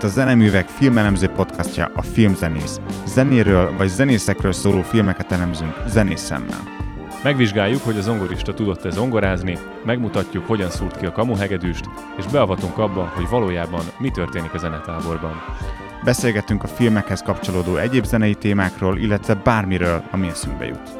Itt a Zeneművek filmelemző podcastja, a Filmzenész. Zenéről vagy zenészekről szóló filmeket elemzünk zenész szemmel. Megvizsgáljuk, hogy a zongorista tudott-e zongorázni, megmutatjuk, hogyan szúrt ki a kamuhegedűst, és beavatunk abba, hogy valójában mi történik a zenetáborban. Beszélgetünk a filmekhez kapcsolódó egyéb zenei témákról, illetve bármiről, ami eszünkbe jut.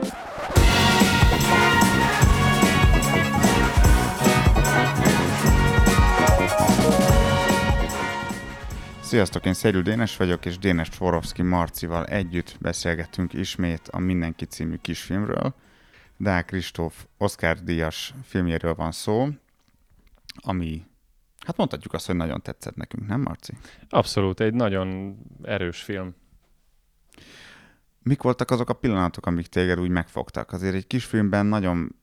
Sziasztok, én Szerű Dénes vagyok, és Dénes Tvorovszki Marcival együtt beszélgetünk ismét a Mindenki című kisfilmről. Dál Kristóf Oscar díjas filmjéről van szó, ami, hát mondhatjuk azt, hogy nagyon tetszett nekünk, nem Marci? Abszolút, egy nagyon erős film mik voltak azok a pillanatok, amik téged úgy megfogtak? Azért egy kis filmben nagyon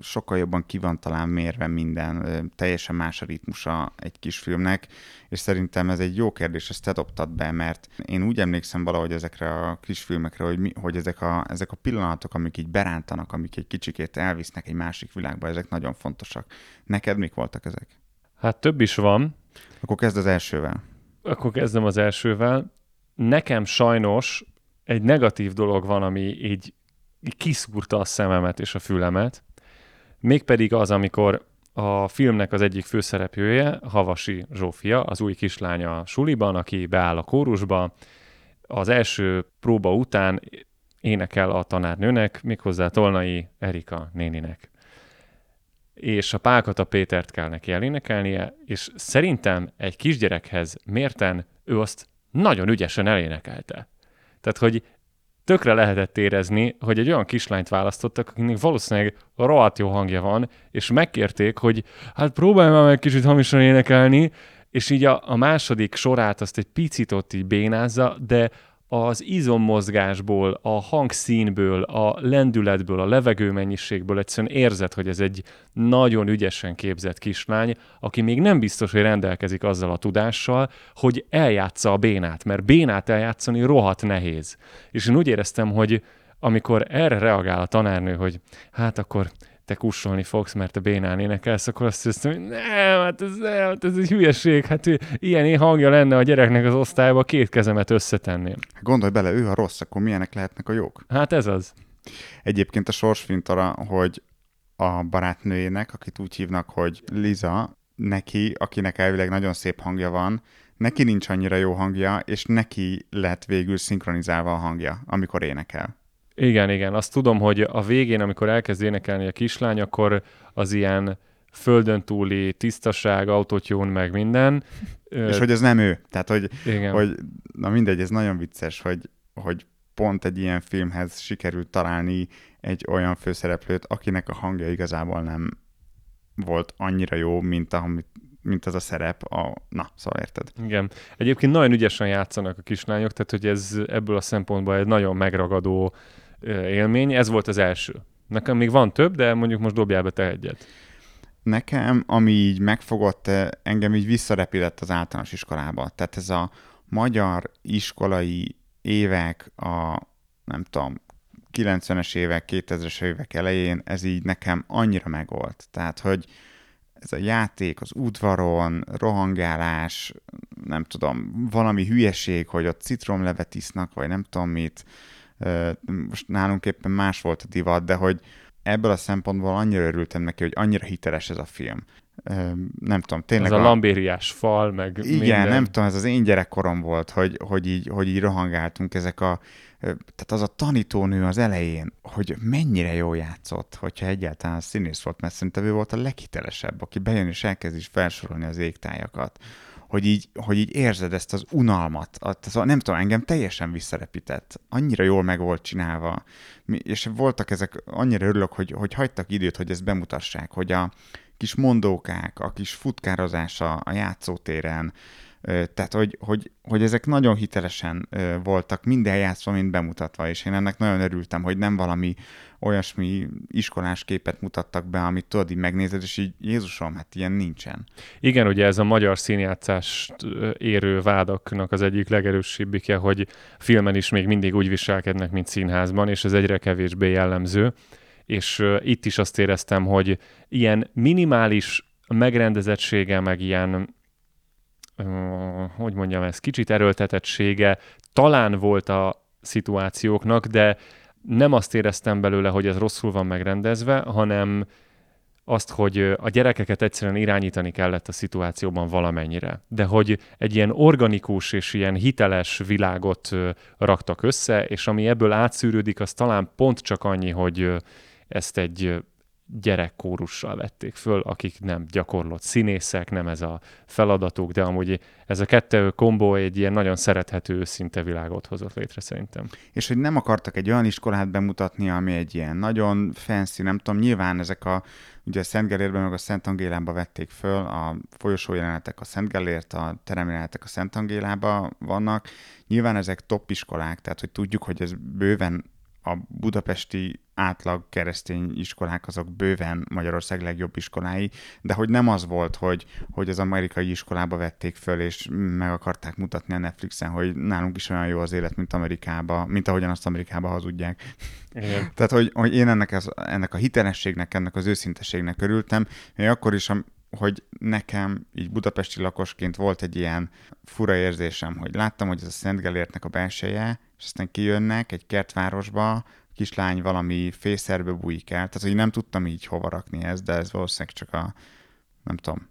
sokkal jobban ki van talán mérve minden, teljesen más a ritmusa egy kis filmnek, és szerintem ez egy jó kérdés, ezt te dobtad be, mert én úgy emlékszem valahogy ezekre a kis filmekre, hogy, mi, hogy ezek, a, ezek a pillanatok, amik így berántanak, amik egy kicsikét elvisznek egy másik világba, ezek nagyon fontosak. Neked mik voltak ezek? Hát több is van. Akkor kezd az elsővel. Akkor kezdem az elsővel. Nekem sajnos egy negatív dolog van, ami így, kiszúrta a szememet és a fülemet, mégpedig az, amikor a filmnek az egyik főszereplője, Havasi Zsófia, az új kislánya a suliban, aki beáll a kórusba, az első próba után énekel a tanárnőnek, méghozzá Tolnai Erika néninek. És a Pálkata Pétert kell neki elénekelnie, és szerintem egy kisgyerekhez mérten ő azt nagyon ügyesen elénekelte. Tehát, hogy tökre lehetett érezni, hogy egy olyan kislányt választottak, akinek valószínűleg rohadt jó hangja van, és megkérték, hogy hát próbálj már meg kicsit hamisan énekelni, és így a, a második sorát azt egy picit ott így bénázza, de az izommozgásból, a hangszínből, a lendületből, a levegőmennyiségből egyszerűen érzed, hogy ez egy nagyon ügyesen képzett kislány, aki még nem biztos, hogy rendelkezik azzal a tudással, hogy eljátsza a bénát, mert bénát eljátszani rohadt nehéz. És én úgy éreztem, hogy amikor erre reagál a tanárnő, hogy hát akkor te kussolni fogsz, mert a bénán énekelsz, akkor azt hiszem, hogy nem, hát ez, nem, hát ez egy hülyeség, hát ilyen hangja lenne a gyereknek az osztályban, két kezemet összetenném. Gondolj bele, ő a rossz, akkor milyenek lehetnek a jók? Hát ez az. Egyébként a sorsfint arra, hogy a barátnőjének, akit úgy hívnak, hogy Liza, neki, akinek elvileg nagyon szép hangja van, neki nincs annyira jó hangja, és neki lett végül szinkronizálva a hangja, amikor énekel. Igen, igen. Azt tudom, hogy a végén, amikor elkezd énekelni a kislány, akkor az ilyen földön túli tisztaság, autotune, meg minden. És hogy ez nem ő. Tehát, hogy, igen. hogy na mindegy, ez nagyon vicces, hogy, hogy pont egy ilyen filmhez sikerült találni egy olyan főszereplőt, akinek a hangja igazából nem volt annyira jó, mint, amit, mint az a szerep. A... Na, szóval érted. Igen. Egyébként nagyon ügyesen játszanak a kislányok, tehát hogy ez ebből a szempontból egy nagyon megragadó élmény. Ez volt az első. Nekem még van több, de mondjuk most dobjál be te egyet. Nekem, ami így megfogott, engem így visszarepített az általános iskolába. Tehát ez a magyar iskolai évek, a nem tudom, 90-es évek, 2000-es évek elején, ez így nekem annyira megvolt. Tehát, hogy ez a játék az udvaron, rohangálás, nem tudom, valami hülyeség, hogy ott citromlevet isznak, vagy nem tudom mit, most nálunk éppen más volt a divat, de hogy ebből a szempontból annyira örültem neki, hogy annyira hiteles ez a film. Nem tudom, tényleg... Ez a, a lambériás fal, meg Igen, minden. nem tudom, ez az én gyerekkorom volt, hogy, hogy, így, hogy így rohangáltunk ezek a... Tehát az a tanítónő az elején, hogy mennyire jól játszott, hogyha egyáltalán színész volt, mert szerintem ő volt a leghitelesebb, aki bejön és elkezd is felsorolni az égtájakat hogy így, hogy így érzed ezt az unalmat. Az, nem tudom, engem teljesen visszarepített. Annyira jól meg volt csinálva. És voltak ezek, annyira örülök, hogy, hogy hagytak időt, hogy ezt bemutassák, hogy a kis mondókák, a kis futkározása a játszótéren, tehát, hogy, hogy, hogy ezek nagyon hitelesen voltak, minden játszva, mint bemutatva, és én ennek nagyon örültem, hogy nem valami olyasmi iskolás képet mutattak be, amit tudod, így megnézed, és így Jézusom, hát ilyen nincsen. Igen, ugye ez a magyar színjátszást érő vádaknak az egyik legerősebbike, hogy filmen is még mindig úgy viselkednek, mint színházban, és ez egyre kevésbé jellemző. És itt is azt éreztem, hogy ilyen minimális megrendezettsége, meg ilyen hogy mondjam ezt, kicsit erőltetettsége talán volt a szituációknak, de nem azt éreztem belőle, hogy ez rosszul van megrendezve, hanem azt, hogy a gyerekeket egyszerűen irányítani kellett a szituációban valamennyire. De hogy egy ilyen organikus és ilyen hiteles világot raktak össze, és ami ebből átszűrődik, az talán pont csak annyi, hogy ezt egy gyerekkórussal vették föl, akik nem gyakorlott színészek, nem ez a feladatuk, de amúgy ez a kettő kombó egy ilyen nagyon szerethető, őszinte világot hozott létre szerintem. És hogy nem akartak egy olyan iskolát bemutatni, ami egy ilyen nagyon fancy, nem tudom, nyilván ezek a, ugye a Szent Gellérben meg a Szent Angélánba vették föl, a folyosó jelenetek a Szent Gellért, a teremjelenetek a Szent Angélába vannak, nyilván ezek top iskolák, tehát hogy tudjuk, hogy ez bőven a budapesti átlag keresztény iskolák azok bőven Magyarország legjobb iskolái, de hogy nem az volt, hogy, hogy az amerikai iskolába vették föl, és meg akarták mutatni a Netflixen, hogy nálunk is olyan jó az élet, mint Amerikába, mint ahogyan azt Amerikába hazudják. Igen. Tehát, hogy, hogy én ennek, az, ennek a hitelességnek, ennek az őszintességnek örültem, még akkor is, hogy nekem így budapesti lakosként volt egy ilyen fura érzésem, hogy láttam, hogy ez a Szent Gellértnek a belseje, és aztán kijönnek egy kertvárosba, kislány valami fészerbe bújik el, tehát hogy nem tudtam így hova rakni ezt, de ez valószínűleg csak a, nem tudom,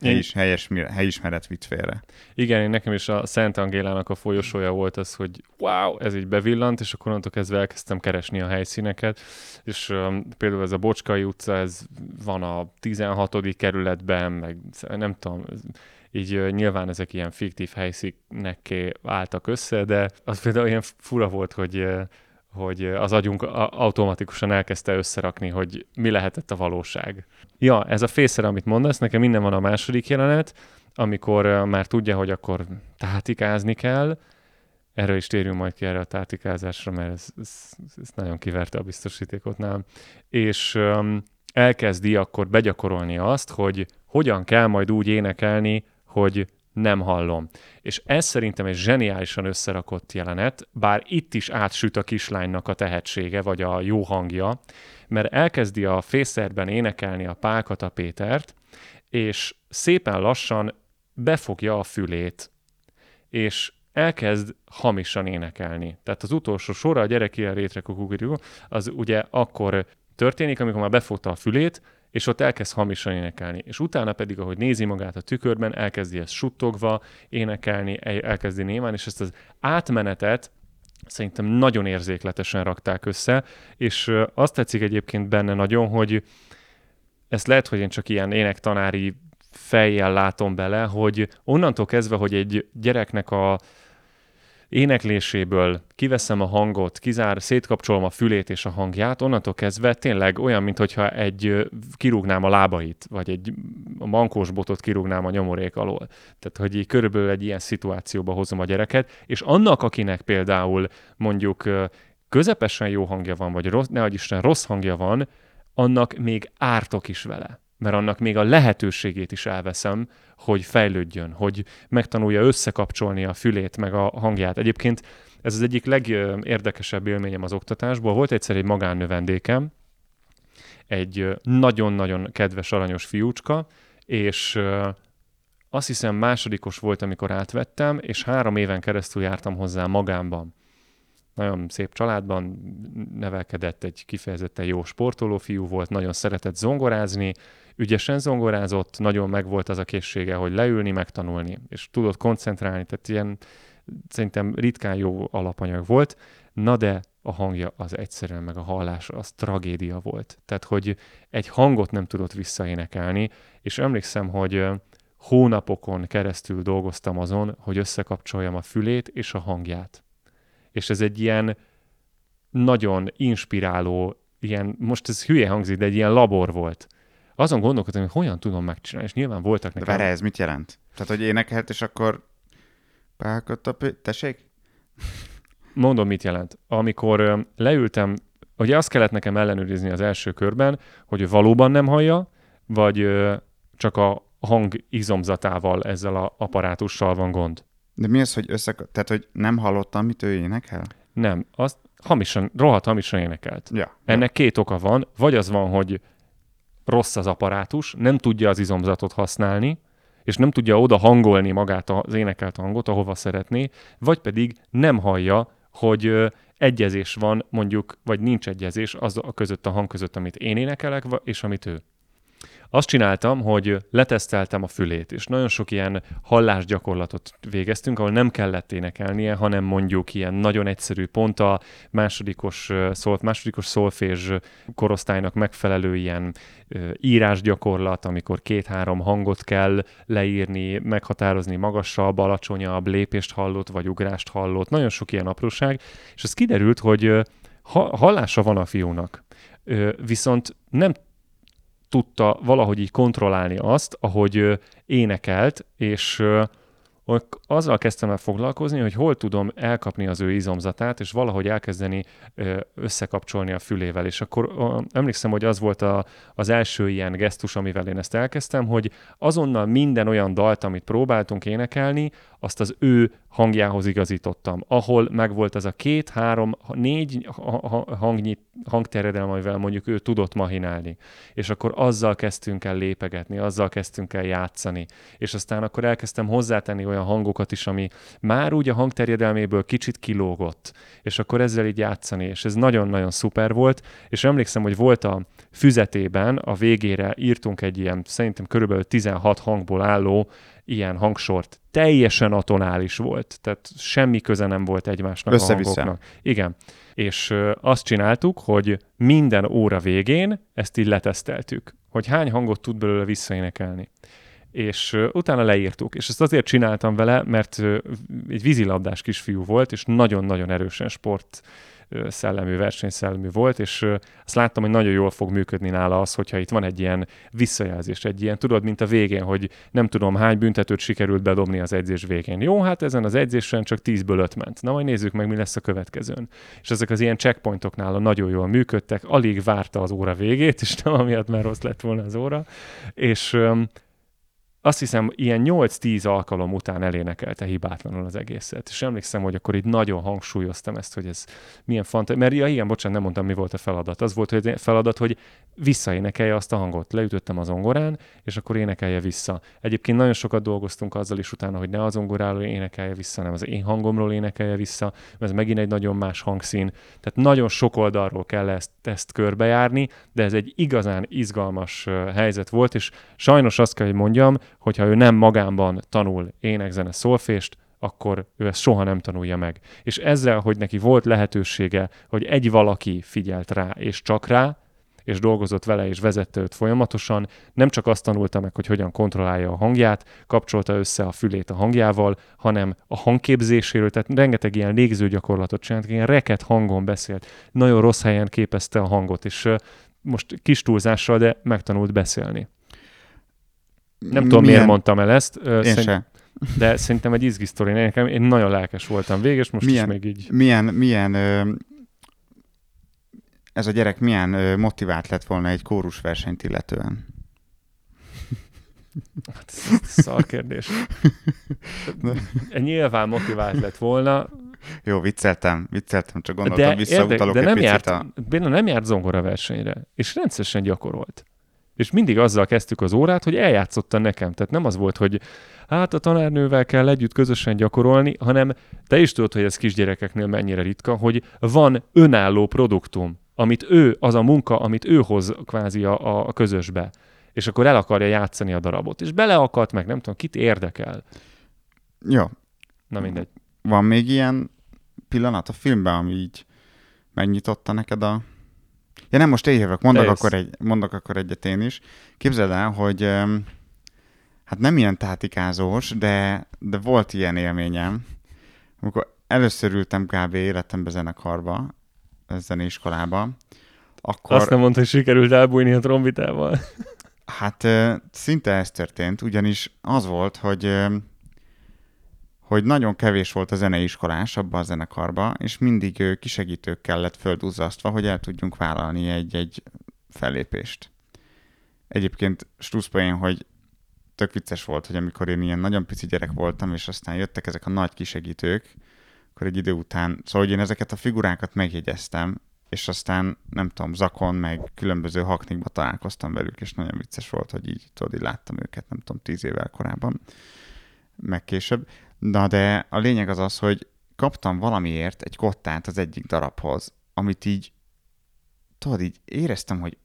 helyis, helyes, helyismeret vitt félre. Igen, én nekem is a Szent Angélának a folyosója volt az, hogy wow, ez így bevillant, és akkor onnantól kezdve elkezdtem keresni a helyszíneket, és um, például ez a Bocskai utca, ez van a 16. kerületben, meg nem tudom, így uh, nyilván ezek ilyen fiktív helyszínekké álltak össze, de az például ilyen fura volt, hogy uh, hogy az agyunk automatikusan elkezdte összerakni, hogy mi lehetett a valóság. Ja, ez a fészer, amit mondasz, nekem minden van a második jelenet, amikor már tudja, hogy akkor tátikázni kell, erről is térjünk majd ki erre a tátikázásra, mert ez, ez, ez nagyon kiverte a biztosítékot nálam. És um, elkezdi akkor begyakorolni azt, hogy hogyan kell majd úgy énekelni, hogy nem hallom. És ez szerintem egy zseniálisan összerakott jelenet, bár itt is átsüt a kislánynak a tehetsége, vagy a jó hangja, mert elkezdi a fészerben énekelni a Pálkata Pétert, és szépen lassan befogja a fülét, és elkezd hamisan énekelni. Tehát az utolsó sora, a gyerek ilyen rétre az ugye akkor történik, amikor már befogta a fülét, és ott elkezd hamisan énekelni. És utána pedig, ahogy nézi magát a tükörben, elkezdi ezt suttogva énekelni, elkezdi némán, és ezt az átmenetet szerintem nagyon érzékletesen rakták össze, és azt tetszik egyébként benne nagyon, hogy ezt lehet, hogy én csak ilyen énektanári fejjel látom bele, hogy onnantól kezdve, hogy egy gyereknek a énekléséből kiveszem a hangot, kizár, szétkapcsolom a fülét és a hangját, onnantól kezdve tényleg olyan, mintha egy kirúgnám a lábait, vagy egy mankós botot kirúgnám a nyomorék alól. Tehát, hogy így körülbelül egy ilyen szituációba hozom a gyereket, és annak, akinek például mondjuk közepesen jó hangja van, vagy rossz, ne Isten, rossz hangja van, annak még ártok is vele mert annak még a lehetőségét is elveszem, hogy fejlődjön, hogy megtanulja összekapcsolni a fülét, meg a hangját. Egyébként ez az egyik legérdekesebb élményem az oktatásból. Volt egyszer egy magánnövendékem, egy nagyon-nagyon kedves, aranyos fiúcska, és azt hiszem másodikos volt, amikor átvettem, és három éven keresztül jártam hozzá magámban. Nagyon szép családban nevelkedett, egy kifejezetten jó sportoló fiú volt, nagyon szeretett zongorázni, ügyesen zongorázott, nagyon megvolt az a készsége, hogy leülni, megtanulni, és tudott koncentrálni, tehát ilyen szerintem ritkán jó alapanyag volt, na de a hangja az egyszerűen, meg a hallás az tragédia volt. Tehát, hogy egy hangot nem tudott visszaénekelni, és emlékszem, hogy hónapokon keresztül dolgoztam azon, hogy összekapcsoljam a fülét és a hangját. És ez egy ilyen nagyon inspiráló, ilyen, most ez hülye hangzik, de egy ilyen labor volt azon gondolkodtam, hogy hogyan tudom megcsinálni, és nyilván voltak nekem... De ez mit jelent? Tehát, hogy énekelt, és akkor pálkott a. Tessék? Mondom, mit jelent. Amikor leültem, ugye azt kellett nekem ellenőrizni az első körben, hogy valóban nem hallja, vagy csak a hang izomzatával ezzel a apparátussal van gond. De mi az, hogy össze... Tehát, hogy nem hallottam, mit ő énekel? Nem, azt hamisan, rohadt hamisan énekelt. Ja, Ennek ja. két oka van. Vagy az van, hogy rossz az apparátus, nem tudja az izomzatot használni, és nem tudja oda hangolni magát az énekelt hangot, ahova szeretné, vagy pedig nem hallja, hogy egyezés van mondjuk, vagy nincs egyezés az a között a hang között, amit én énekelek, és amit ő. Azt csináltam, hogy leteszteltem a fülét, és nagyon sok ilyen hallásgyakorlatot végeztünk, ahol nem kellett énekelnie, hanem mondjuk ilyen nagyon egyszerű pont a másodikos, szól, másodikos szolfés korosztálynak megfelelő ilyen írásgyakorlat, amikor két-három hangot kell leírni, meghatározni magasabb, alacsonyabb, lépést hallott, vagy ugrást hallott, nagyon sok ilyen apróság, és az kiderült, hogy hallása van a fiúnak, viszont nem tudta valahogy így kontrollálni azt, ahogy énekelt, és azzal kezdtem el foglalkozni, hogy hol tudom elkapni az ő izomzatát, és valahogy elkezdeni összekapcsolni a fülével. És akkor emlékszem, hogy az volt a, az első ilyen gesztus, amivel én ezt elkezdtem, hogy azonnal minden olyan dalt, amit próbáltunk énekelni, azt az ő hangjához igazítottam, ahol megvolt ez a két, három, négy hangnyi, hangterjedelem, amivel mondjuk ő tudott mahinálni. És akkor azzal kezdtünk el lépegetni, azzal kezdtünk el játszani. És aztán akkor elkezdtem hozzátenni olyan hangokat is, ami már úgy a hangterjedelméből kicsit kilógott. És akkor ezzel így játszani. És ez nagyon-nagyon szuper volt. És emlékszem, hogy volt a füzetében, a végére írtunk egy ilyen, szerintem körülbelül 16 hangból álló ilyen hangsort. Teljesen atonális volt, tehát semmi köze nem volt egymásnak Össze-vissza. a hangoknak. Igen. És azt csináltuk, hogy minden óra végén ezt így leteszteltük, hogy hány hangot tud belőle visszaénekelni és utána leírtuk. És ezt azért csináltam vele, mert egy vízilabdás kisfiú volt, és nagyon-nagyon erősen sport szellemű, versenyszellemű volt, és azt láttam, hogy nagyon jól fog működni nála az, hogyha itt van egy ilyen visszajelzés, egy ilyen, tudod, mint a végén, hogy nem tudom, hány büntetőt sikerült bedobni az edzés végén. Jó, hát ezen az edzésen csak 10-ből 5 ment. Na majd nézzük meg, mi lesz a következőn. És ezek az ilyen checkpointok nála nagyon jól működtek, alig várta az óra végét, és nem amiatt, mert rossz lett volna az óra, és azt hiszem, ilyen 8-10 alkalom után elénekelte hibátlanul az egészet. És emlékszem, hogy akkor így nagyon hangsúlyoztam ezt, hogy ez milyen fantasztikus. Mert ja, igen, bocsánat, nem mondtam, mi volt a feladat. Az volt hogy feladat, hogy visszaénekelje azt a hangot. Leütöttem az ongorán, és akkor énekelje vissza. Egyébként nagyon sokat dolgoztunk azzal is utána, hogy ne az ongoráról énekelje vissza, hanem az én hangomról énekelje vissza, mert ez megint egy nagyon más hangszín. Tehát nagyon sok oldalról kell ezt, ezt körbejárni, de ez egy igazán izgalmas helyzet volt, és sajnos azt kell, hogy mondjam, hogyha ő nem magánban tanul énekzene szolfést, akkor ő ezt soha nem tanulja meg. És ezzel, hogy neki volt lehetősége, hogy egy valaki figyelt rá, és csak rá, és dolgozott vele, és vezette őt folyamatosan, nem csak azt tanulta meg, hogy hogyan kontrollálja a hangját, kapcsolta össze a fülét a hangjával, hanem a hangképzéséről, tehát rengeteg ilyen légző gyakorlatot csinált, ilyen reket hangon beszélt, nagyon rossz helyen képezte a hangot, és most kis túlzással, de megtanult beszélni. Nem tudom, miért mondtam el ezt. Én Szerint, se. De szerintem egy izgi sztori. Nekem én nagyon lelkes voltam véges, most milyen, is még így. Milyen, milyen ez a gyerek milyen motivált lett volna egy kórusversenyt illetően? Hát ez szar kérdés. Nyilván motivált lett volna. Jó, vicceltem, vicceltem, csak gondoltam, de visszautalok de nem járt, a... Nem járt zongora versenyre, és rendszeresen gyakorolt. És mindig azzal kezdtük az órát, hogy eljátszotta nekem. Tehát nem az volt, hogy hát a tanárnővel kell együtt közösen gyakorolni, hanem te is tudod, hogy ez kisgyerekeknél mennyire ritka, hogy van önálló produktum, amit ő, az a munka, amit ő hoz kvázi a, a közösbe. És akkor el akarja játszani a darabot. És beleakadt meg, nem tudom, kit érdekel. Jó. Na mindegy. Van még ilyen pillanat a filmben, ami így megnyitotta neked a Ja nem, most én jövök, mondok, akkor, egy, mondok akkor egyet én is. Képzeld el, hogy hát nem ilyen tátikázós, de, de volt ilyen élményem, amikor először ültem kb. életembe zenekarba, zeneiskolába, akkor... Azt nem mondta, hogy sikerült elbújni a trombitával. Hát szinte ez történt, ugyanis az volt, hogy hogy nagyon kevés volt a zeneiskolás abba a zenekarba, és mindig kisegítők kellett földúzzasztva, hogy el tudjunk vállalni egy-egy fellépést. Egyébként slusszpoén, hogy tök vicces volt, hogy amikor én ilyen nagyon pici gyerek voltam, és aztán jöttek ezek a nagy kisegítők, akkor egy idő után, szóval hogy én ezeket a figurákat megjegyeztem, és aztán nem tudom, zakon, meg különböző haknikba találkoztam velük, és nagyon vicces volt, hogy így tudod, így láttam őket, nem tudom, tíz évvel korábban, meg később. Na de a lényeg az az, hogy kaptam valamiért egy kottát az egyik darabhoz, amit így, tudod, így éreztem, hogy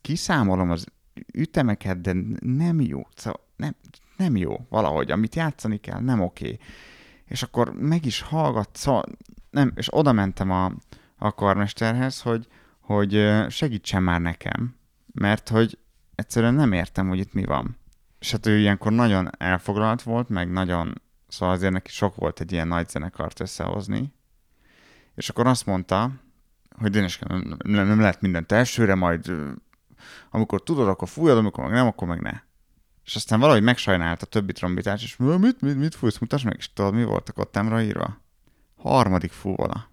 kiszámolom az ütemeket, de nem jó. Szóval nem, nem jó valahogy, amit játszani kell, nem oké. És akkor meg is hallgat, szóval nem, és oda mentem a, a karmesterhez, hogy, hogy segítsen már nekem, mert hogy egyszerűen nem értem, hogy itt mi van. És hát ő ilyenkor nagyon elfoglalt volt, meg nagyon, szóval azért neki sok volt egy ilyen nagy zenekart összehozni. És akkor azt mondta, hogy Dénes, nem, nem lehet mindent elsőre, majd amikor tudod, akkor fújod, amikor meg nem, akkor meg ne. És aztán valahogy megsajnált a többi trombitás, és mit, mit, mit fújsz, mutasd meg, és tudod, mi volt a kottámra írva? Harmadik fúvola.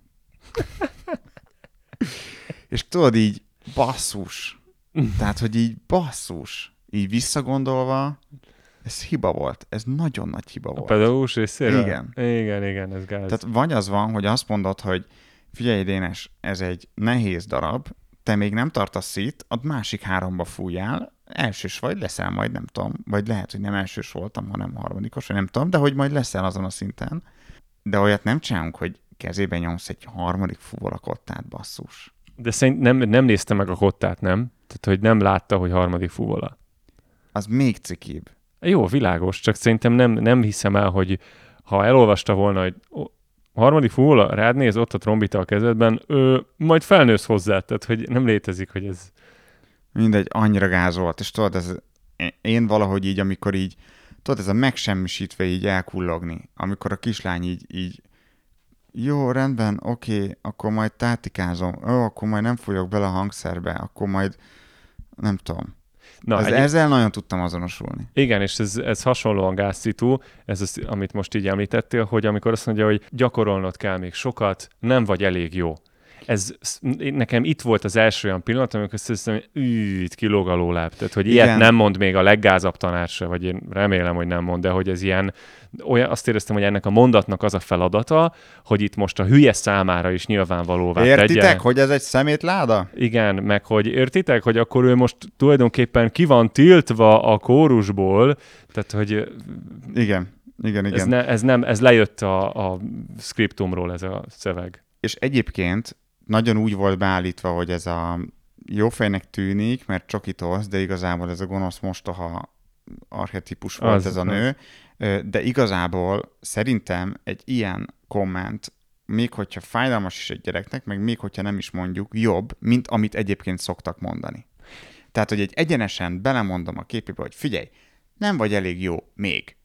és tudod, így basszus. Tehát, hogy így basszus. Így visszagondolva, ez hiba volt. Ez nagyon nagy hiba volt. A pedagógus részéről? Igen. Igen, igen, ez gáz. Tehát vagy az van, hogy azt mondod, hogy figyelj, Dénes, ez egy nehéz darab, te még nem tartasz itt, a másik háromba fújjál, elsős vagy, leszel majd, nem tudom, vagy lehet, hogy nem elsős voltam, hanem harmadikos, vagy nem tudom, de hogy majd leszel azon a szinten. De olyat nem csinálunk, hogy kezében nyomsz egy harmadik fuvola basszus. De szerint nem, nem nézte meg a kottát, nem? Tehát, hogy nem látta, hogy harmadik fuvola. Az még cikibb. Jó, világos, csak szerintem nem, nem hiszem el, hogy ha elolvasta volna, hogy a harmadik fuvola rád néz, ott a trombita a kezedben, ő majd felnősz hozzá, tehát hogy nem létezik, hogy ez... Mindegy, annyira gáz volt, és tudod, ez, én valahogy így, amikor így, tudod, ez a megsemmisítve így elkullogni, amikor a kislány így, így jó, rendben, oké, akkor majd tátikázom, ó, akkor majd nem folyok bele a hangszerbe, akkor majd nem tudom. Na, ez, egy... Ezzel nagyon tudtam azonosulni. Igen, és ez, ez hasonlóan gázszitú, ez az, amit most így említettél, hogy amikor azt mondja, hogy gyakorolnod kell még sokat, nem vagy elég jó ez nekem itt volt az első olyan pillanat, amikor azt hiszem, hogy itt kilóg a lóláb. Tehát, hogy ilyet Igen. nem mond még a leggázabb tanár vagy én remélem, hogy nem mond, de hogy ez ilyen, olyan, azt éreztem, hogy ennek a mondatnak az a feladata, hogy itt most a hülye számára is nyilvánvalóvá Értitek, tegye. hogy ez egy szemétláda? Igen, meg hogy értitek, hogy akkor ő most tulajdonképpen ki van tiltva a kórusból, tehát, hogy... Igen, igen, igen. Ez, ne, ez nem, ez lejött a, a skriptumról ez a szöveg. És egyébként nagyon úgy volt beállítva, hogy ez a jó fejnek tűnik, mert csokitolsz, de igazából ez a gonosz mostoha archetípus volt az, ez a nő, de igazából szerintem egy ilyen komment, még hogyha fájdalmas is egy gyereknek, meg még hogyha nem is mondjuk, jobb, mint amit egyébként szoktak mondani. Tehát, hogy egy egyenesen belemondom a képébe, hogy figyelj, nem vagy elég jó még.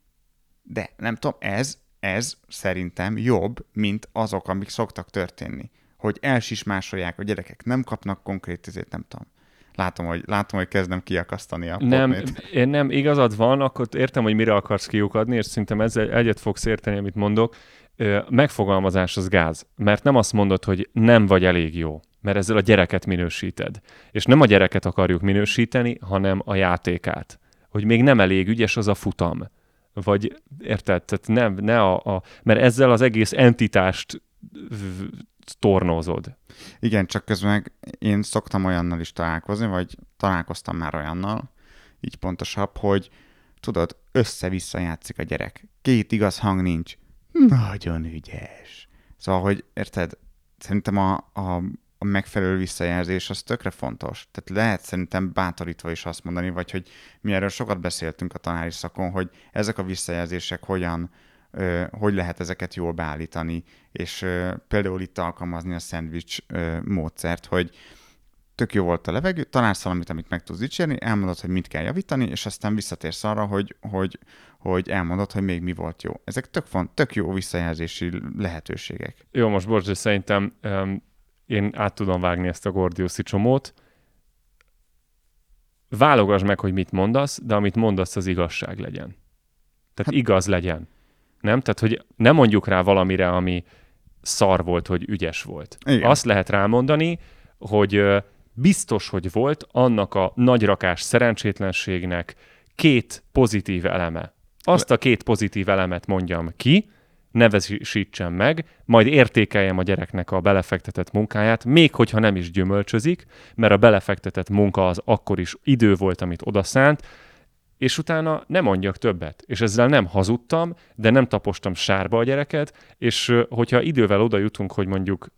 De nem tudom, ez, ez szerintem jobb, mint azok, amik szoktak történni hogy elsismásolják a gyerekek, nem kapnak konkrét ezért, nem tudom. Látom, hogy, látom, hogy kezdem kiakasztani a Nem, én nem, igazad van, akkor értem, hogy mire akarsz kiukadni, és szerintem ezzel egyet fogsz érteni, amit mondok. Megfogalmazás az gáz, mert nem azt mondod, hogy nem vagy elég jó, mert ezzel a gyereket minősíted. És nem a gyereket akarjuk minősíteni, hanem a játékát. Hogy még nem elég ügyes az a futam. Vagy érted? Tehát nem, ne a, a, mert ezzel az egész entitást tornózod. Igen, csak közben meg én szoktam olyannal is találkozni, vagy találkoztam már olyannal, így pontosabb, hogy tudod, össze-vissza játszik a gyerek. Két igaz hang nincs. Nagyon ügyes. Szóval, hogy érted, szerintem a, a, a megfelelő visszajelzés az tökre fontos. Tehát lehet szerintem bátorítva is azt mondani, vagy hogy mi erről sokat beszéltünk a tanári szakon, hogy ezek a visszajelzések hogyan hogy lehet ezeket jól beállítani, és például itt alkalmazni a szendvics módszert, hogy tök jó volt a levegő, találsz valamit, amit meg tudsz dicsérni, elmondod, hogy mit kell javítani, és aztán visszatérsz arra, hogy, hogy, hogy elmondod, hogy még mi volt jó. Ezek tök, font, tök jó visszajelzési lehetőségek. Jó, most Borzsé, szerintem um, én át tudom vágni ezt a Gordiuszi csomót. Válogass meg, hogy mit mondasz, de amit mondasz, az igazság legyen. Tehát hát, igaz legyen. Nem? Tehát, hogy nem mondjuk rá valamire, ami szar volt, hogy ügyes volt. Igen. Azt lehet rámondani, hogy biztos, hogy volt annak a nagyrakás szerencsétlenségnek két pozitív eleme. Azt a két pozitív elemet mondjam ki, nevezítsem meg, majd értékeljem a gyereknek a belefektetett munkáját, még hogyha nem is gyümölcsözik, mert a belefektetett munka az akkor is idő volt, amit odaszánt, és utána nem mondjak többet. És ezzel nem hazudtam, de nem tapostam sárba a gyereket, és hogyha idővel oda jutunk, hogy mondjuk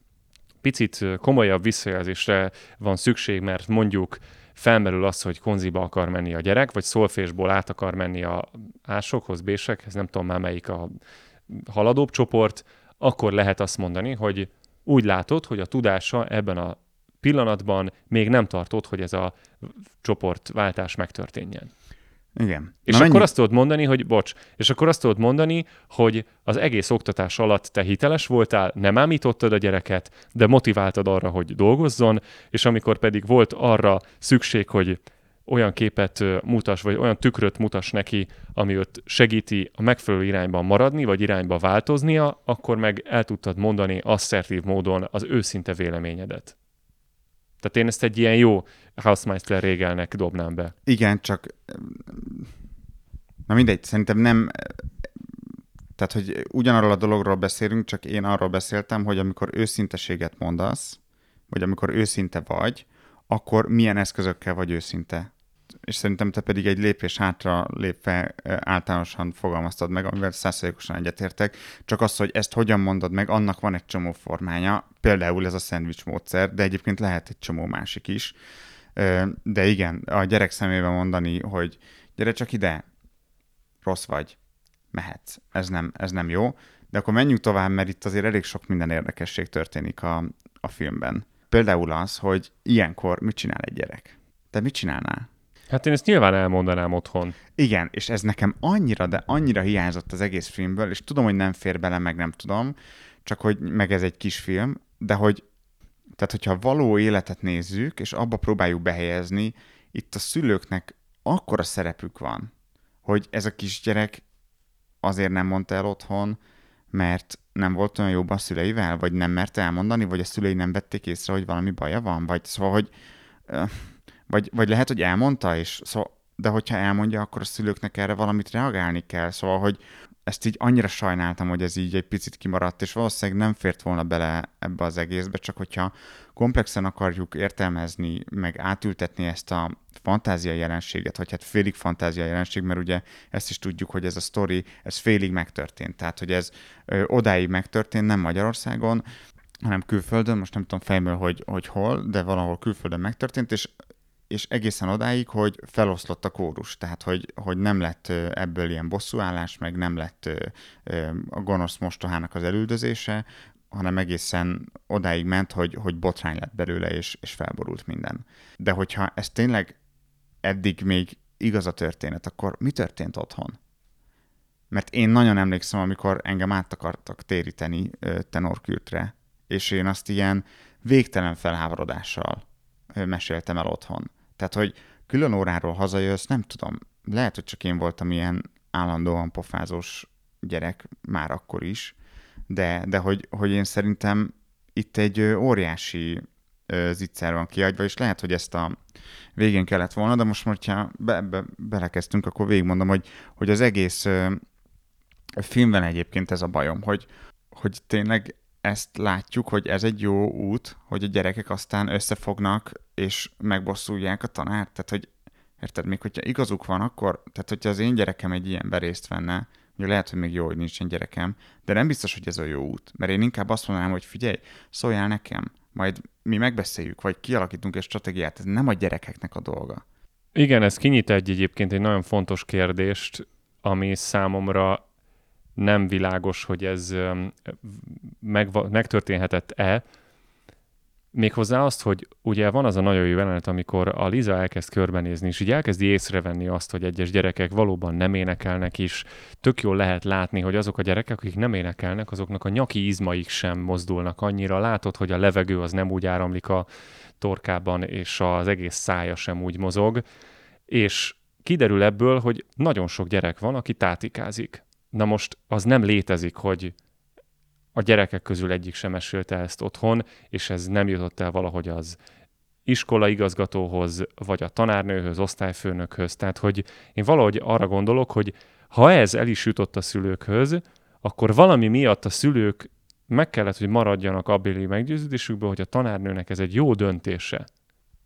picit komolyabb visszajelzésre van szükség, mert mondjuk felmerül az, hogy konziba akar menni a gyerek, vagy szolfésból át akar menni a ásokhoz, bésekhez, nem tudom már melyik a haladóbb csoport, akkor lehet azt mondani, hogy úgy látod, hogy a tudása ebben a pillanatban még nem tartott, hogy ez a csoportváltás megtörténjen. Igen. És Na akkor mennyi? azt tudod mondani, hogy bocs, és akkor azt tudod mondani, hogy az egész oktatás alatt te hiteles voltál, nem ámítottad a gyereket, de motiváltad arra, hogy dolgozzon, és amikor pedig volt arra szükség, hogy olyan képet mutas, vagy olyan tükröt mutas neki, ami őt segíti a megfelelő irányban maradni, vagy irányba változnia, akkor meg el tudtad mondani asszertív módon az őszinte véleményedet. Tehát én ezt egy ilyen jó Hausmeister régelnek dobnám be. Igen, csak na mindegy, szerintem nem tehát, hogy ugyanarról a dologról beszélünk, csak én arról beszéltem, hogy amikor őszinteséget mondasz, vagy amikor őszinte vagy, akkor milyen eszközökkel vagy őszinte és szerintem te pedig egy lépés hátra lépve általánosan fogalmaztad meg, amivel százszerékosan egyetértek, csak az, hogy ezt hogyan mondod meg, annak van egy csomó formája, például ez a szendvics módszer, de egyébként lehet egy csomó másik is. De igen, a gyerek szemében mondani, hogy gyere csak ide, rossz vagy, mehetsz. Ez nem, ez nem jó. De akkor menjünk tovább, mert itt azért elég sok minden érdekesség történik a, a filmben. Például az, hogy ilyenkor mit csinál egy gyerek. Te mit csinálnál? Hát én ezt nyilván elmondanám otthon. Igen, és ez nekem annyira, de annyira hiányzott az egész filmből, és tudom, hogy nem fér bele, meg nem tudom, csak hogy meg ez egy kis film, de hogy tehát, hogyha való életet nézzük, és abba próbáljuk behelyezni, itt a szülőknek akkora szerepük van, hogy ez a kisgyerek azért nem mondta el otthon, mert nem volt olyan jobb a szüleivel, vagy nem mert elmondani, vagy a szülei nem vették észre, hogy valami baja van, vagy szóval, hogy vagy, vagy lehet, hogy elmondta, és szóval, de hogyha elmondja, akkor a szülőknek erre valamit reagálni kell. Szóval, hogy ezt így annyira sajnáltam, hogy ez így egy picit kimaradt, és valószínűleg nem fért volna bele ebbe az egészbe, csak hogyha komplexen akarjuk értelmezni, meg átültetni ezt a fantázia jelenséget, vagy hát félig fantázia jelenség, mert ugye ezt is tudjuk, hogy ez a sztori, ez félig megtörtént. Tehát, hogy ez ö, odáig megtörtént, nem Magyarországon, hanem külföldön, most nem tudom fejből, hogy, hogy hol, de valahol külföldön megtörtént, és és egészen odáig, hogy feloszlott a kórus, tehát hogy, hogy nem lett ebből ilyen bosszúállás, meg nem lett a gonosz mostohának az elüldözése, hanem egészen odáig ment, hogy, hogy botrány lett belőle, és, és felborult minden. De hogyha ez tényleg eddig még igaz a történet, akkor mi történt otthon? Mert én nagyon emlékszem, amikor engem át akartak téríteni tenorkürtre, és én azt ilyen végtelen felháborodással meséltem el otthon. Tehát, hogy külön óráról hazajössz, nem tudom, lehet, hogy csak én voltam ilyen állandóan pofázós gyerek már akkor is, de, de hogy, hogy én szerintem itt egy óriási zicser van kiadva, és lehet, hogy ezt a végén kellett volna, de most, hogyha be, be, belekezdtünk, akkor végigmondom, hogy, hogy az egész filmben egyébként ez a bajom, hogy, hogy tényleg ezt látjuk, hogy ez egy jó út, hogy a gyerekek aztán összefognak, és megbosszulják a tanárt. Tehát, hogy érted, még hogyha igazuk van, akkor, tehát hogyha az én gyerekem egy ilyenben részt venne, ugye lehet, hogy még jó, hogy nincsen gyerekem, de nem biztos, hogy ez a jó út. Mert én inkább azt mondanám, hogy figyelj, szóljál nekem, majd mi megbeszéljük, vagy kialakítunk egy stratégiát, ez nem a gyerekeknek a dolga. Igen, ez kinyit egy egyébként egy nagyon fontos kérdést, ami számomra nem világos, hogy ez meg, megtörténhetett-e, Méghozzá azt, hogy ugye van az a nagyon jó jelenet, amikor a Liza elkezd körbenézni, és így elkezdi észrevenni azt, hogy egyes gyerekek valóban nem énekelnek is. Tök jól lehet látni, hogy azok a gyerekek, akik nem énekelnek, azoknak a nyaki izmaik sem mozdulnak annyira. Látod, hogy a levegő az nem úgy áramlik a torkában, és az egész szája sem úgy mozog. És kiderül ebből, hogy nagyon sok gyerek van, aki tátikázik. Na most az nem létezik, hogy a gyerekek közül egyik sem mesélte ezt otthon, és ez nem jutott el valahogy az iskola igazgatóhoz, vagy a tanárnőhöz, osztályfőnökhöz. Tehát, hogy én valahogy arra gondolok, hogy ha ez el is jutott a szülőkhöz, akkor valami miatt a szülők meg kellett, hogy maradjanak abbéli meggyőződésükből, hogy a tanárnőnek ez egy jó döntése.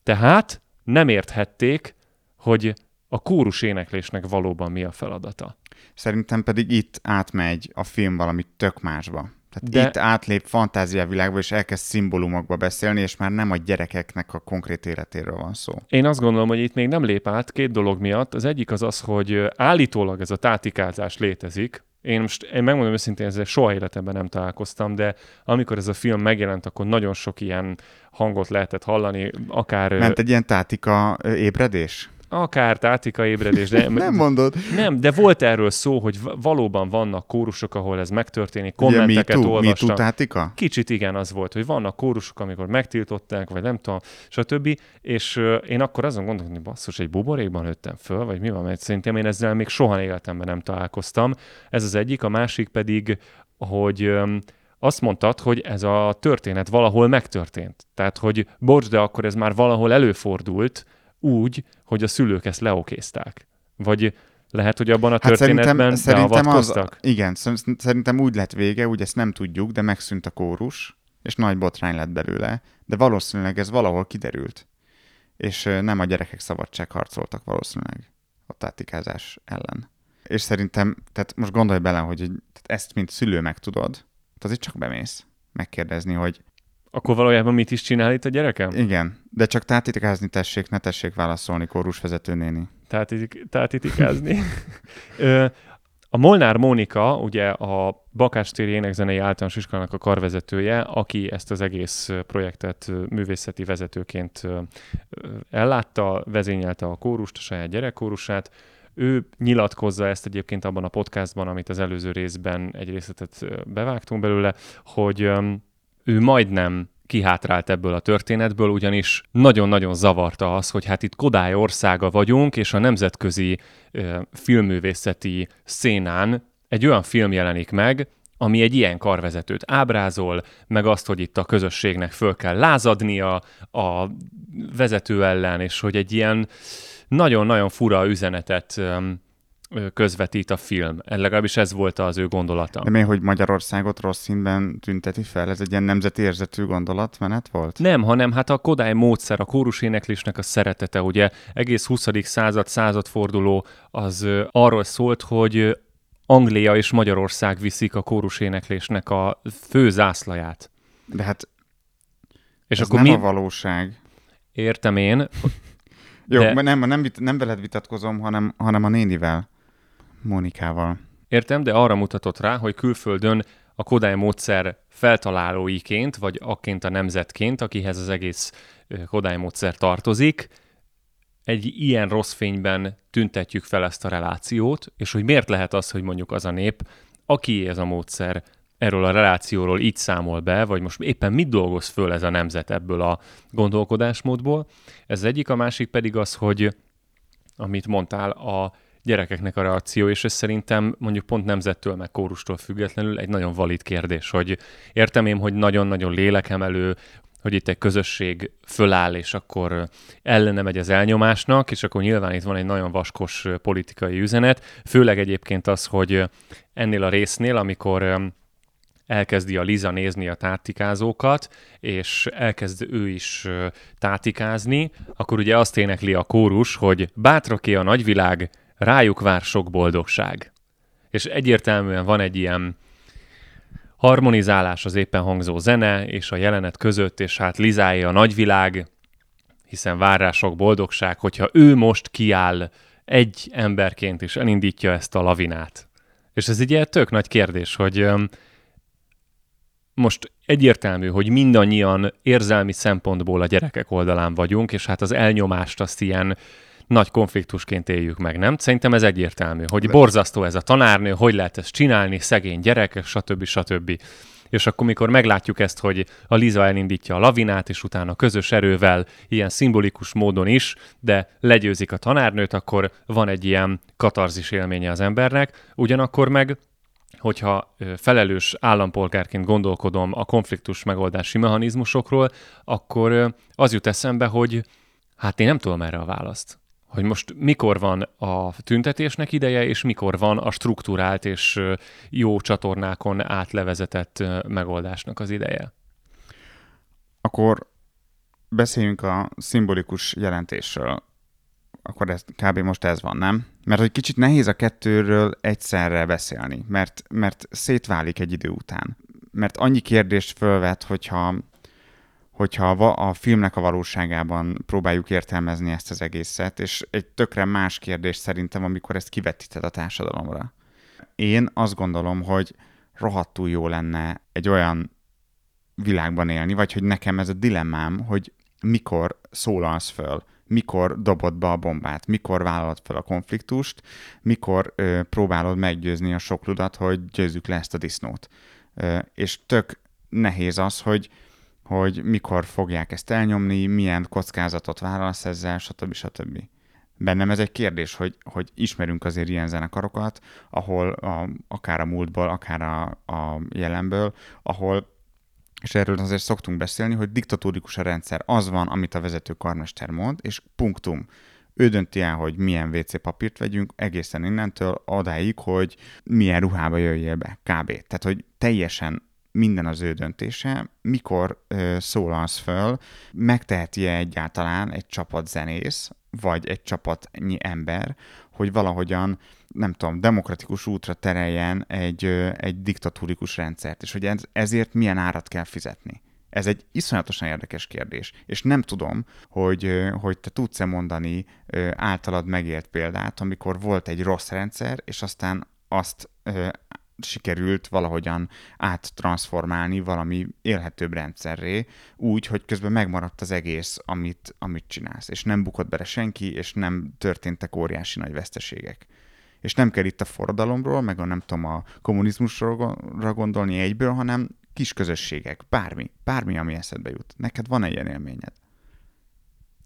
Tehát nem érthették, hogy a kórus éneklésnek valóban mi a feladata. Szerintem pedig itt átmegy a film valami tök másba. Tehát De- itt átlép fantáziavilágba, és elkezd szimbólumokba beszélni, és már nem a gyerekeknek a konkrét életéről van szó. Én azt gondolom, hogy itt még nem lép át két dolog miatt. Az egyik az az, hogy állítólag ez a tátikázás létezik. Én most, én megmondom őszintén, ezzel soha életemben nem találkoztam, de amikor ez a film megjelent, akkor nagyon sok ilyen hangot lehetett hallani, akár, Ment egy ilyen tátika ébredés? Akár tátika ébredés, de Nem mondod. Nem, de volt erről szó, hogy valóban vannak kórusok, ahol ez megtörténik, Ugye kommenteket Me Too, Me olvastam. Too tátika? Kicsit igen, az volt, hogy vannak kórusok, amikor megtiltották, vagy nem tudom, stb. És én akkor azon gondoltam, hogy basszus, egy buborékban nőttem föl, vagy mi van, mert szerintem én ezzel még soha életemben nem találkoztam. Ez az egyik, a másik pedig, hogy azt mondtad, hogy ez a történet valahol megtörtént. Tehát, hogy bocs, de akkor ez már valahol előfordult úgy, hogy a szülők ezt leokézták. Vagy lehet, hogy abban a Hát történetben szerintem, szerintem az, beavatkoztak? igen, szer- szerintem úgy lett vége, úgy ezt nem tudjuk, de megszűnt a kórus, és nagy botrány lett belőle, de valószínűleg ez valahol kiderült. És nem a gyerekek szabadság harcoltak valószínűleg a tátikázás ellen. És szerintem, tehát most gondolj bele, hogy tehát ezt, mint szülő megtudod, tehát azért csak bemész megkérdezni, hogy Akkor valójában mit is csinál itt a gyerekem? igen, de csak tátikázni tessék, ne tessék válaszolni kórusvezető néni. Tátitik- Tátitikázni. A Molnár Mónika, ugye a Bakács-téri énekzenei általános iskolának a karvezetője, aki ezt az egész projektet művészeti vezetőként ellátta, vezényelte a kórust, a saját gyerekkórusát. Ő nyilatkozza ezt egyébként abban a podcastban, amit az előző részben egy részletet bevágtunk belőle, hogy ő majdnem kihátrált ebből a történetből, ugyanis nagyon-nagyon zavarta az, hogy hát itt Kodály országa vagyunk, és a nemzetközi ö, filmművészeti szénán egy olyan film jelenik meg, ami egy ilyen karvezetőt ábrázol, meg azt, hogy itt a közösségnek föl kell lázadnia a vezető ellen, és hogy egy ilyen nagyon-nagyon fura üzenetet öm, közvetít a film. Legalábbis ez volt az ő gondolata. De mi, hogy Magyarországot rossz színben tünteti fel? Ez egy ilyen nemzeti érzetű gondolatmenet volt? Nem, hanem hát a Kodály módszer, a kóruséneklésnek a szeretete, ugye egész 20. század, századforduló az arról szólt, hogy Anglia és Magyarország viszik a kóruséneklésnek a fő zászlaját. De hát És ez akkor nem mi... a valóság. Értem én, Jó, De- nem, nem, nem veled vitatkozom, hanem, hanem a nénivel, Mónikával. Értem, de arra mutatott rá, hogy külföldön a Kodály módszer feltalálóiként, vagy akként a nemzetként, akihez az egész Kodály módszer tartozik, egy ilyen rossz fényben tüntetjük fel ezt a relációt, és hogy miért lehet az, hogy mondjuk az a nép, aki ez a módszer, erről a relációról így számol be, vagy most éppen mit dolgoz föl ez a nemzet ebből a gondolkodásmódból. Ez egyik, a másik pedig az, hogy amit mondtál, a gyerekeknek a reakció, és ez szerintem mondjuk pont nemzettől, meg kórustól függetlenül egy nagyon valid kérdés, hogy értem én, hogy nagyon-nagyon lélekemelő, hogy itt egy közösség föláll, és akkor ellene megy az elnyomásnak, és akkor nyilván itt van egy nagyon vaskos politikai üzenet, főleg egyébként az, hogy ennél a résznél, amikor öm, elkezdi a Liza nézni a tátikázókat, és elkezd ő is tátikázni, akkor ugye azt énekli a kórus, hogy bátraké a nagyvilág, rájuk vár sok boldogság. És egyértelműen van egy ilyen harmonizálás az éppen hangzó zene és a jelenet között, és hát Lizáé a nagyvilág, hiszen vár rá sok boldogság, hogyha ő most kiáll egy emberként és elindítja ezt a lavinát. És ez egy tök nagy kérdés, hogy most egyértelmű, hogy mindannyian érzelmi szempontból a gyerekek oldalán vagyunk, és hát az elnyomást azt ilyen nagy konfliktusként éljük meg, nem? Szerintem ez egyértelmű, hogy borzasztó ez a tanárnő, hogy lehet ezt csinálni, szegény gyerek, stb. stb. És akkor, mikor meglátjuk ezt, hogy a Liza elindítja a lavinát, és utána közös erővel, ilyen szimbolikus módon is, de legyőzik a tanárnőt, akkor van egy ilyen katarzis élménye az embernek. Ugyanakkor meg hogyha felelős állampolgárként gondolkodom a konfliktus megoldási mechanizmusokról, akkor az jut eszembe, hogy hát én nem tudom erre a választ. Hogy most mikor van a tüntetésnek ideje, és mikor van a struktúrált és jó csatornákon átlevezetett megoldásnak az ideje. Akkor beszéljünk a szimbolikus jelentésről. Akkor ez, kb. most ez van, nem? Mert hogy kicsit nehéz a kettőről egyszerre beszélni, mert, mert szétválik egy idő után. Mert annyi kérdést fölvet, hogyha hogyha a filmnek a valóságában próbáljuk értelmezni ezt az egészet, és egy tökre más kérdés szerintem, amikor ezt kivetíted a társadalomra. Én azt gondolom, hogy rohadtul jó lenne egy olyan világban élni, vagy hogy nekem ez a dilemmám, hogy mikor szólalsz föl, mikor dobod be a bombát, mikor vállalod fel a konfliktust, mikor ö, próbálod meggyőzni a sokludat, hogy győzzük le ezt a disznót. Ö, és tök nehéz az, hogy hogy mikor fogják ezt elnyomni, milyen kockázatot vállalsz ezzel, stb. stb. Bennem ez egy kérdés, hogy, hogy ismerünk azért ilyen zenekarokat, ahol a, akár a múltból, akár a, a jelenből, ahol és erről azért szoktunk beszélni, hogy diktatórikus a rendszer. Az van, amit a vezető karmester mond, és punktum. Ő dönti el, hogy milyen WC papírt vegyünk, egészen innentől odáig, hogy milyen ruhába jöjjél be, kb. Tehát, hogy teljesen minden az ő döntése, mikor ö, szólalsz föl, megteheti-e egyáltalán egy csapat zenész, vagy egy csapatnyi ember, hogy valahogyan, nem tudom, demokratikus útra tereljen egy, ö, egy diktatúrikus rendszert, és hogy ez, ezért milyen árat kell fizetni. Ez egy iszonyatosan érdekes kérdés, és nem tudom, hogy, hogy te tudsz-e mondani általad megélt példát, amikor volt egy rossz rendszer, és aztán azt sikerült valahogyan áttransformálni valami élhetőbb rendszerré, úgy, hogy közben megmaradt az egész, amit, amit csinálsz, és nem bukott bele senki, és nem történtek óriási nagy veszteségek. És nem kell itt a forradalomról, meg a nem tudom, a kommunizmusra gondolni egyből, hanem kis közösségek, bármi, bármi, ami eszedbe jut. Neked van egy ilyen élményed?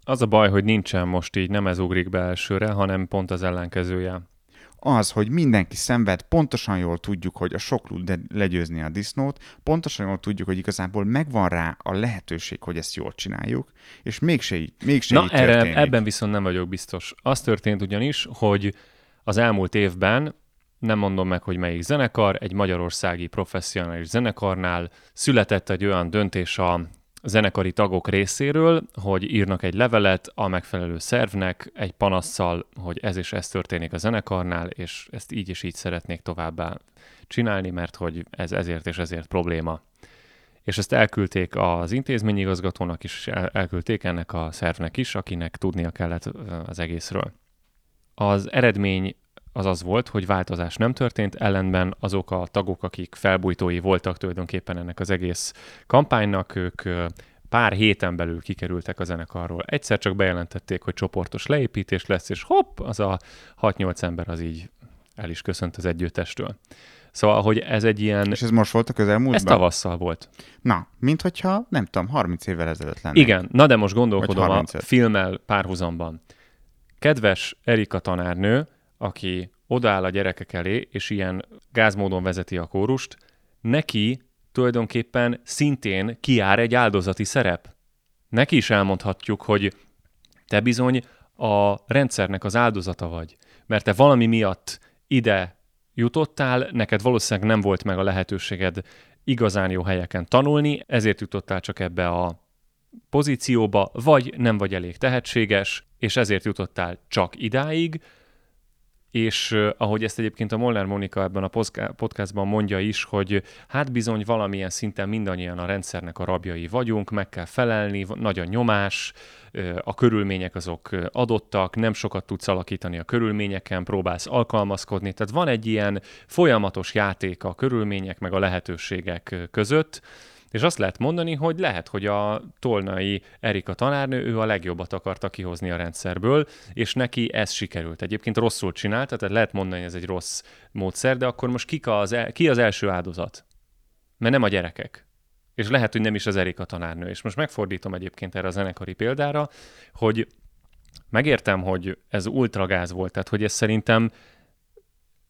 Az a baj, hogy nincsen most így, nem ez ugrik be elsőre, hanem pont az ellenkezője az, hogy mindenki szenved, pontosan jól tudjuk, hogy a soklud legyőzni a disznót, pontosan jól tudjuk, hogy igazából megvan rá a lehetőség, hogy ezt jól csináljuk, és mégse így, mégse Na, így erre, történik. ebben viszont nem vagyok biztos. Az történt ugyanis, hogy az elmúlt évben nem mondom meg, hogy melyik zenekar, egy magyarországi professzionális zenekarnál született egy olyan döntés a zenekari tagok részéről, hogy írnak egy levelet a megfelelő szervnek egy panasszal, hogy ez és ez történik a zenekarnál, és ezt így és így szeretnék továbbá csinálni, mert hogy ez ezért és ezért probléma. És ezt elküldték az intézményigazgatónak is, elküldték ennek a szervnek is, akinek tudnia kellett az egészről. Az eredmény az az volt, hogy változás nem történt, ellenben azok a tagok, akik felbújtói voltak tulajdonképpen ennek az egész kampánynak, ők pár héten belül kikerültek a zenekarról. Egyszer csak bejelentették, hogy csoportos leépítés lesz, és hopp, az a 6-8 ember az így el is köszönt az együttestől. Szóval, hogy ez egy ilyen... És ez most volt a közelmúltban? Ez tavasszal volt. Na, mint hogyha, nem tudom, 30 évvel ezelőtt lenne. Igen, na de most gondolkodom a filmmel párhuzamban. Kedves Erika tanárnő, aki odaáll a gyerekek elé, és ilyen gázmódon vezeti a kórust, neki tulajdonképpen szintén kiár egy áldozati szerep. Neki is elmondhatjuk, hogy te bizony a rendszernek az áldozata vagy, mert te valami miatt ide jutottál, neked valószínűleg nem volt meg a lehetőséged igazán jó helyeken tanulni, ezért jutottál csak ebbe a pozícióba, vagy nem vagy elég tehetséges, és ezért jutottál csak idáig, és ahogy ezt egyébként a Molnár Monika ebben a podcastban mondja is, hogy hát bizony valamilyen szinten mindannyian a rendszernek a rabjai vagyunk, meg kell felelni, nagy a nyomás, a körülmények azok adottak, nem sokat tudsz alakítani a körülményeken, próbálsz alkalmazkodni, tehát van egy ilyen folyamatos játék a körülmények meg a lehetőségek között, és azt lehet mondani, hogy lehet, hogy a tolnai Erika tanárnő, ő a legjobbat akarta kihozni a rendszerből, és neki ez sikerült. Egyébként rosszul csinálta, tehát lehet mondani, hogy ez egy rossz módszer, de akkor most kik az el, ki az első áldozat? Mert nem a gyerekek. És lehet, hogy nem is az Erika tanárnő. És most megfordítom egyébként erre a zenekari példára, hogy megértem, hogy ez ultragáz volt, tehát hogy ez szerintem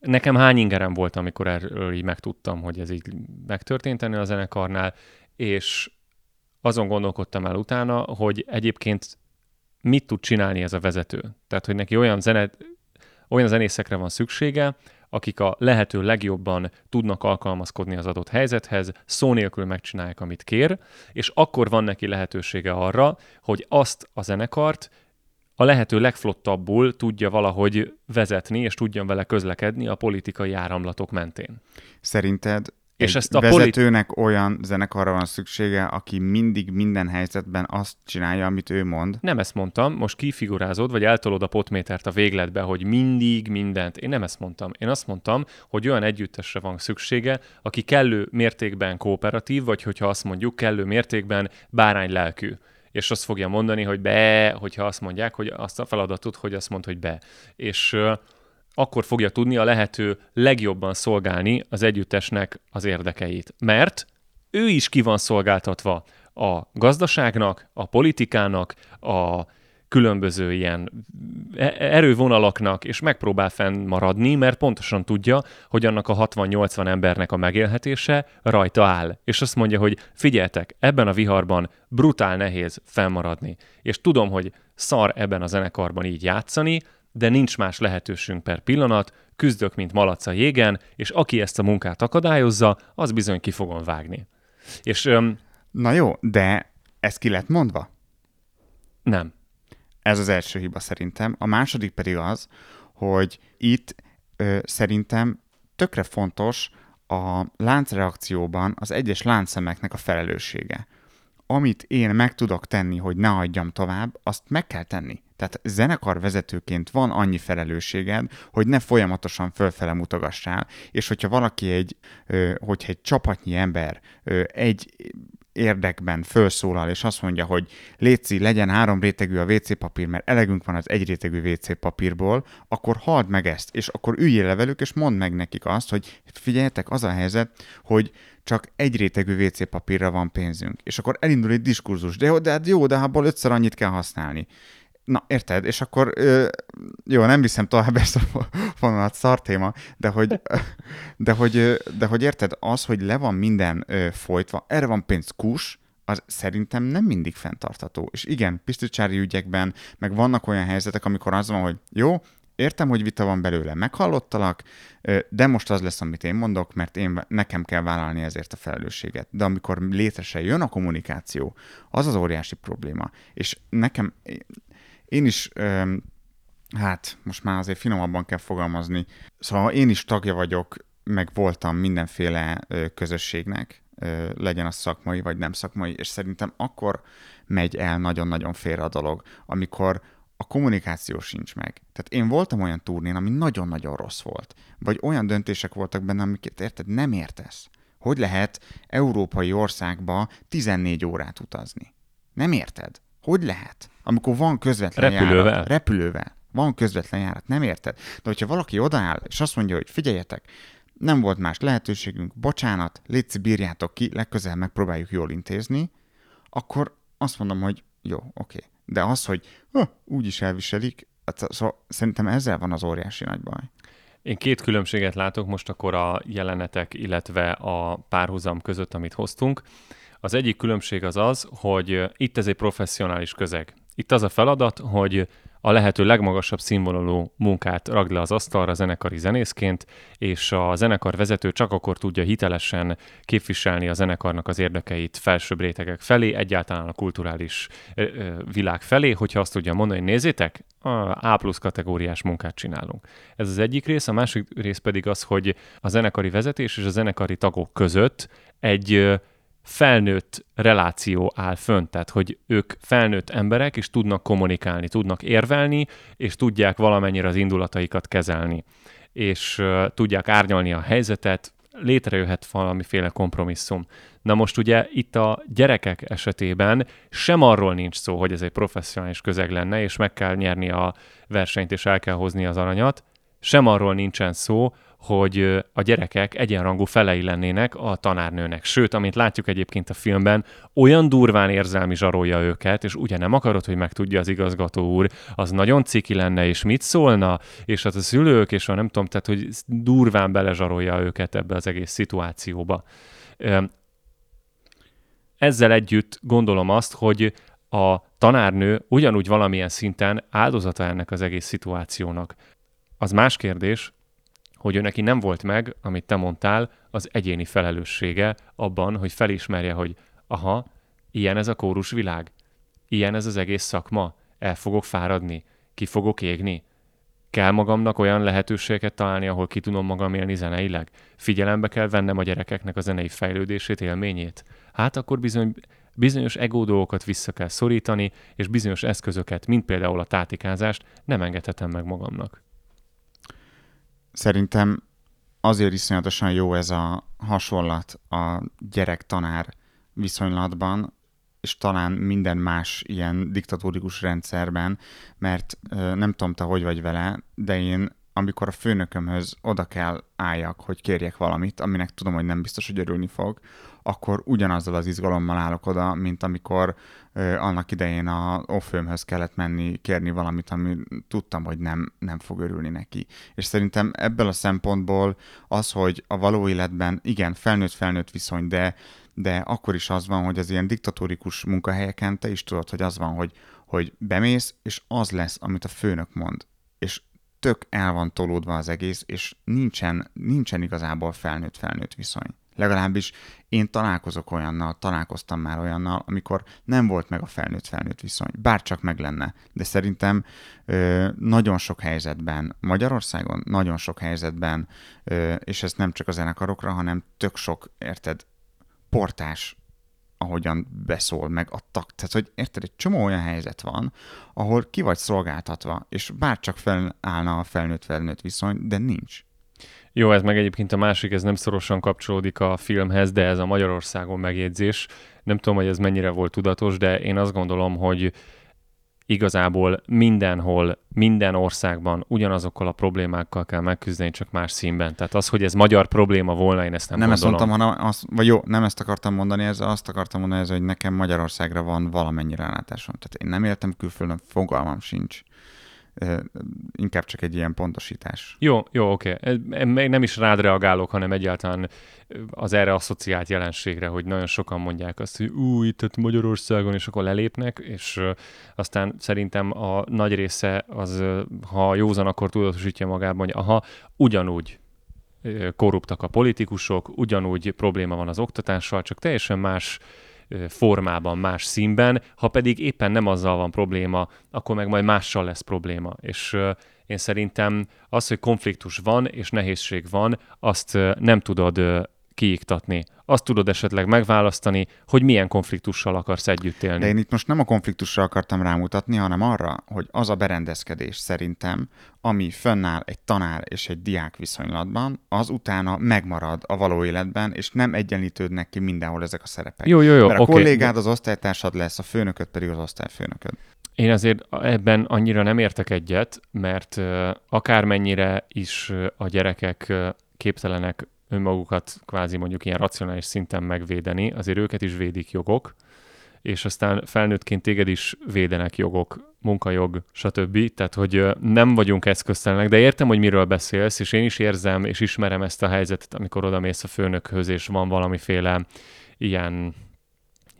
Nekem hány ingerem volt, amikor erről így megtudtam, hogy ez így megtörtént ennél a zenekarnál, és azon gondolkodtam el utána, hogy egyébként mit tud csinálni ez a vezető. Tehát, hogy neki olyan, zene, olyan zenészekre van szüksége, akik a lehető legjobban tudnak alkalmazkodni az adott helyzethez, szó nélkül megcsinálják, amit kér, és akkor van neki lehetősége arra, hogy azt a zenekart a lehető legflottabbul tudja valahogy vezetni, és tudjon vele közlekedni a politikai áramlatok mentén. Szerinted és ezt a vezetőnek politi- olyan zenekarra van szüksége, aki mindig minden helyzetben azt csinálja, amit ő mond. Nem ezt mondtam, most kifigurázod, vagy eltolod a potmétert a végletbe, hogy mindig mindent. Én nem ezt mondtam. Én azt mondtam, hogy olyan együttesre van szüksége, aki kellő mértékben kooperatív, vagy hogyha azt mondjuk, kellő mértékben bárány lelkű és azt fogja mondani, hogy be, hogyha azt mondják, hogy azt a feladatot, hogy azt mond, hogy be. És akkor fogja tudni a lehető legjobban szolgálni az együttesnek az érdekeit. Mert ő is ki van szolgáltatva a gazdaságnak, a politikának, a különböző ilyen e- erővonalaknak, és megpróbál fennmaradni, mert pontosan tudja, hogy annak a 60-80 embernek a megélhetése rajta áll. És azt mondja, hogy figyeltek, ebben a viharban brutál nehéz fennmaradni. És tudom, hogy szar ebben a zenekarban így játszani, de nincs más lehetőségünk per pillanat, küzdök, mint malac a jégen, és aki ezt a munkát akadályozza, az bizony ki fogom vágni. És... Öm, Na jó, de ez ki lett mondva? Nem. Ez az első hiba szerintem. A második pedig az, hogy itt ö, szerintem tökre fontos a láncreakcióban az egyes láncszemeknek a felelőssége. Amit én meg tudok tenni, hogy ne adjam tovább, azt meg kell tenni. Tehát zenekarvezetőként van annyi felelősséged, hogy ne folyamatosan fölfele mutogassál, és hogyha valaki egy, hogyha egy csapatnyi ember egy érdekben felszólal, és azt mondja, hogy létszi, legyen három rétegű a WC papír, mert elegünk van az egy rétegű WC papírból, akkor halld meg ezt, és akkor üljél le velük, és mondd meg nekik azt, hogy figyeljetek, az a helyzet, hogy csak egy rétegű WC papírra van pénzünk. És akkor elindul egy diskurzus, de jó, de hát jó, de abból ötször annyit kell használni. Na, érted? És akkor, jó, nem viszem tovább ezt a vonalat, szar téma, de hogy, de hogy, de hogy érted, az, hogy le van minden folytva, erre van pénz kus, az szerintem nem mindig fenntartható. És igen, piszticsári ügyekben, meg vannak olyan helyzetek, amikor az van, hogy jó, értem, hogy vita van belőle, meghallottalak, de most az lesz, amit én mondok, mert én, nekem kell vállalni ezért a felelősséget. De amikor létre se jön a kommunikáció, az az óriási probléma. És nekem, én is, hát most már azért finomabban kell fogalmazni, szóval én is tagja vagyok, meg voltam mindenféle közösségnek, legyen az szakmai vagy nem szakmai, és szerintem akkor megy el nagyon-nagyon félre a dolog, amikor a kommunikáció sincs meg. Tehát én voltam olyan turnén, ami nagyon-nagyon rossz volt. Vagy olyan döntések voltak benne, amiket érted, nem értesz. Hogy lehet európai országba 14 órát utazni? Nem érted? Hogy lehet? Amikor van közvetlen repülővel. járat. Repülővel. Van közvetlen járat, nem érted? De hogyha valaki odaáll, és azt mondja, hogy figyeljetek, nem volt más lehetőségünk, bocsánat, létszi, bírjátok ki, legközelebb megpróbáljuk jól intézni, akkor azt mondom, hogy jó, oké. Okay. De az, hogy úgy is elviselik, hát, szóval szerintem ezzel van az óriási nagy baj. Én két különbséget látok most akkor a jelenetek, illetve a párhuzam között, amit hoztunk. Az egyik különbség az az, hogy itt ez egy professzionális közeg. Itt az a feladat, hogy a lehető legmagasabb színvonalú munkát ragd le az asztalra zenekari zenészként, és a zenekar vezető csak akkor tudja hitelesen képviselni a zenekarnak az érdekeit felsőbb rétegek felé, egyáltalán a kulturális világ felé, hogyha azt tudja mondani, hogy nézzétek, A plusz kategóriás munkát csinálunk. Ez az egyik rész, a másik rész pedig az, hogy a zenekari vezetés és a zenekari tagok között egy felnőtt reláció áll fönt, tehát hogy ők felnőtt emberek, és tudnak kommunikálni, tudnak érvelni, és tudják valamennyire az indulataikat kezelni, és uh, tudják árnyalni a helyzetet, létrejöhet valamiféle kompromisszum. Na most ugye itt a gyerekek esetében sem arról nincs szó, hogy ez egy professzionális közeg lenne, és meg kell nyerni a versenyt, és el kell hozni az aranyat, sem arról nincsen szó, hogy a gyerekek egyenrangú felei lennének a tanárnőnek. Sőt, amint látjuk egyébként a filmben, olyan durván érzelmi zsarolja őket, és ugye nem akarod, hogy megtudja az igazgató úr, az nagyon ciki lenne, és mit szólna, és hát a szülők, és a nem tudom, tehát hogy durván belezsarolja őket ebbe az egész szituációba. Ezzel együtt gondolom azt, hogy a tanárnő ugyanúgy valamilyen szinten áldozata ennek az egész szituációnak. Az más kérdés, hogy ő neki nem volt meg, amit te mondtál, az egyéni felelőssége abban, hogy felismerje, hogy aha, ilyen ez a kórus világ, ilyen ez az egész szakma, el fogok fáradni, ki fogok égni, kell magamnak olyan lehetőségeket találni, ahol ki tudom magam élni zeneileg? Figyelembe kell vennem a gyerekeknek a zenei fejlődését, élményét? Hát akkor bizony bizonyos ego dolgokat vissza kell szorítani, és bizonyos eszközöket, mint például a tátikázást nem engedhetem meg magamnak. Szerintem azért iszonyatosan jó ez a hasonlat a gyerek-tanár viszonylatban, és talán minden más ilyen diktatórikus rendszerben, mert nem tudom, te hogy vagy vele, de én amikor a főnökömhöz oda kell álljak, hogy kérjek valamit, aminek tudom, hogy nem biztos, hogy örülni fog, akkor ugyanazzal az izgalommal állok oda, mint amikor ö, annak idején a offőmhöz kellett menni, kérni valamit, ami tudtam, hogy nem, nem fog örülni neki. És szerintem ebből a szempontból az, hogy a való életben, igen, felnőtt-felnőtt viszony, de de akkor is az van, hogy az ilyen diktatórikus munkahelyeken te is tudod, hogy az van, hogy, hogy bemész, és az lesz, amit a főnök mond. És tök el van tolódva az egész, és nincsen, nincsen igazából felnőtt-felnőtt viszony. Legalábbis én találkozok olyannal, találkoztam már olyannal, amikor nem volt meg a felnőtt-felnőtt viszony. Bárcsak meg lenne. De szerintem ö, nagyon sok helyzetben, Magyarországon nagyon sok helyzetben, ö, és ez nem csak a zenekarokra, hanem tök sok, érted, portás, ahogyan beszól, meg a tak. Tehát, hogy érted, egy csomó olyan helyzet van, ahol ki vagy szolgáltatva, és bárcsak felállna a felnőtt-felnőtt viszony, de nincs. Jó, ez meg egyébként a másik, ez nem szorosan kapcsolódik a filmhez, de ez a Magyarországon megjegyzés. Nem tudom, hogy ez mennyire volt tudatos, de én azt gondolom, hogy igazából mindenhol, minden országban ugyanazokkal a problémákkal kell megküzdeni, csak más színben. Tehát az, hogy ez magyar probléma volna, én ezt nem, nem gondolom. ezt mondtam, hanem azt, vagy jó, nem ezt akartam mondani, ez azt akartam mondani, ez, hogy nekem Magyarországra van valamennyi rálátásom. Tehát én nem éltem külföldön, fogalmam sincs inkább csak egy ilyen pontosítás. Jó, jó, oké. Okay. Nem is rád reagálok, hanem egyáltalán az erre asszociált jelenségre, hogy nagyon sokan mondják azt, hogy új, itt Magyarországon, és akkor lelépnek, és aztán szerintem a nagy része az, ha józan, akkor tudatosítja magában, hogy aha, ugyanúgy korruptak a politikusok, ugyanúgy probléma van az oktatással, csak teljesen más formában, más színben, ha pedig éppen nem azzal van probléma, akkor meg majd mással lesz probléma. És én szerintem az, hogy konfliktus van és nehézség van, azt nem tudod kiiktatni. Azt tudod esetleg megválasztani, hogy milyen konfliktussal akarsz együtt élni. De én itt most nem a konfliktusra akartam rámutatni, hanem arra, hogy az a berendezkedés szerintem, ami fönnáll egy tanár és egy diák viszonylatban, az utána megmarad a való életben, és nem egyenlítődnek ki mindenhol ezek a szerepek. Jó, jó, jó. Mert a okay. kollégád az osztálytársad lesz, a főnököd pedig az osztályfőnököd. Én azért ebben annyira nem értek egyet, mert akármennyire is a gyerekek képtelenek önmagukat kvázi mondjuk ilyen racionális szinten megvédeni, azért őket is védik jogok, és aztán felnőttként téged is védenek jogok, munkajog, stb. Tehát, hogy nem vagyunk eszköztelenek, de értem, hogy miről beszélsz, és én is érzem, és ismerem ezt a helyzetet, amikor oda mész a főnökhöz, és van valamiféle ilyen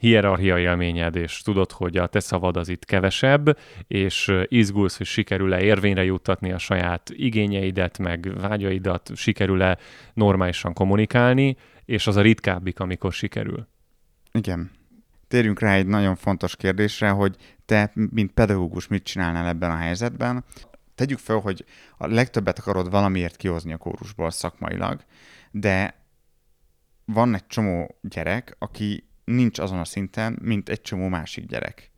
hierarchia élményed, és tudod, hogy a te szavad az itt kevesebb, és izgulsz, hogy sikerül-e érvényre juttatni a saját igényeidet, meg vágyaidat, sikerül-e normálisan kommunikálni, és az a ritkábbik, amikor sikerül. Igen. Térjünk rá egy nagyon fontos kérdésre, hogy te, mint pedagógus mit csinálnál ebben a helyzetben. Tegyük fel, hogy a legtöbbet akarod valamiért kihozni a kórusból szakmailag, de van egy csomó gyerek, aki nincs azon a szinten, mint egy csomó másik gyerek.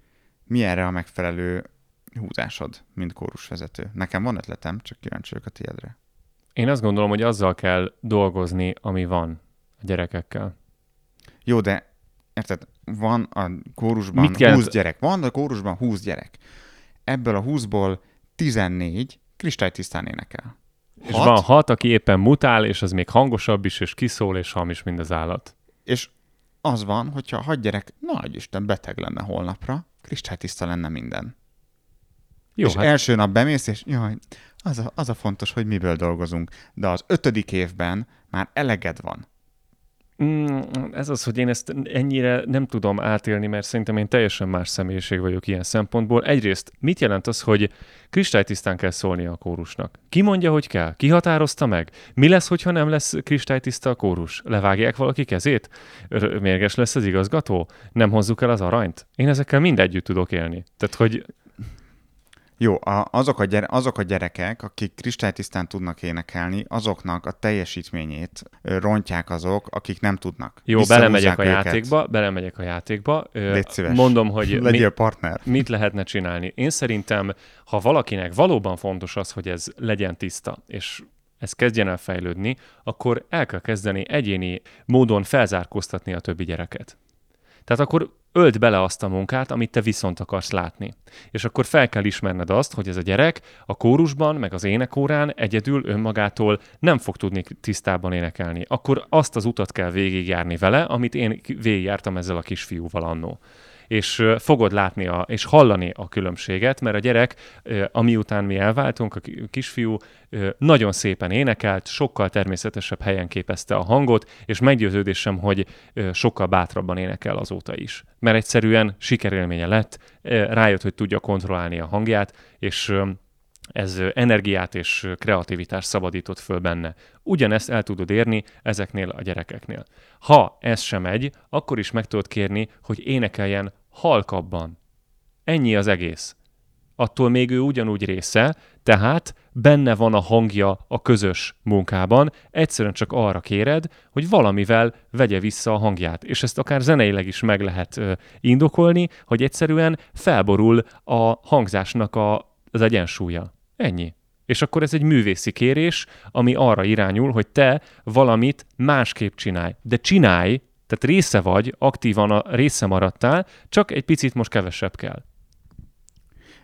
Mi erre a megfelelő húzásod, mint kórusvezető? Nekem van ötletem, csak kíváncsi vagyok a tiédre. Én azt gondolom, hogy azzal kell dolgozni, ami van a gyerekekkel. Jó, de érted, van a kórusban Mit 20 gyerek. Van a kórusban 20 gyerek. Ebből a 20-ból 14 kristálytisztán énekel. Hat? És van hat, aki éppen mutál, és az még hangosabb is, és kiszól, és hamis, mint az állat. És az van, hogyha a gyerek, nagy Isten, beteg lenne holnapra, kristálytiszta lenne minden. Jó, és hát... első nap bemész, és jaj, az a, az a fontos, hogy miből dolgozunk. De az ötödik évben már eleged van. Mm, ez az, hogy én ezt ennyire nem tudom átélni, mert szerintem én teljesen más személyiség vagyok ilyen szempontból. Egyrészt mit jelent az, hogy kristálytisztán kell szólnia a kórusnak? Ki mondja, hogy kell? Ki határozta meg? Mi lesz, hogyha nem lesz kristálytiszta a kórus? Levágják valaki kezét? Mérges lesz az igazgató? Nem hozzuk el az aranyt? Én ezekkel mind együtt tudok élni. Tehát, hogy jó, a, azok, a gyere, azok a gyerekek, akik kristálytisztán tudnak énekelni, azoknak a teljesítményét rontják azok, akik nem tudnak. Jó, belemegyek a őket. játékba, belemegyek a játékba. Légy szíves. Mondom, hogy Legyél mit, partner. mit lehetne csinálni. Én szerintem, ha valakinek valóban fontos az, hogy ez legyen tiszta, és ez kezdjen el fejlődni, akkor el kell kezdeni egyéni módon felzárkóztatni a többi gyereket. Tehát akkor öld bele azt a munkát, amit te viszont akarsz látni. És akkor fel kell ismerned azt, hogy ez a gyerek a kórusban, meg az énekórán egyedül önmagától nem fog tudni tisztában énekelni. Akkor azt az utat kell végigjárni vele, amit én végigjártam ezzel a kisfiúval annó és fogod látni a, és hallani a különbséget, mert a gyerek, amiután mi elváltunk, a kisfiú nagyon szépen énekelt, sokkal természetesebb helyen képezte a hangot, és meggyőződésem, hogy sokkal bátrabban énekel azóta is. Mert egyszerűen sikerélménye lett, rájött, hogy tudja kontrollálni a hangját, és ez energiát és kreativitást szabadított föl benne. Ugyanezt el tudod érni ezeknél a gyerekeknél. Ha ez sem megy, akkor is meg tudod kérni, hogy énekeljen halkabban. Ennyi az egész. Attól még ő ugyanúgy része, tehát benne van a hangja a közös munkában, egyszerűen csak arra kéred, hogy valamivel vegye vissza a hangját. És ezt akár zeneileg is meg lehet indokolni, hogy egyszerűen felborul a hangzásnak a, az egyensúlya. Ennyi. És akkor ez egy művészi kérés, ami arra irányul, hogy te valamit másképp csinálj. De csinálj, tehát része vagy, aktívan a része maradtál, csak egy picit most kevesebb kell.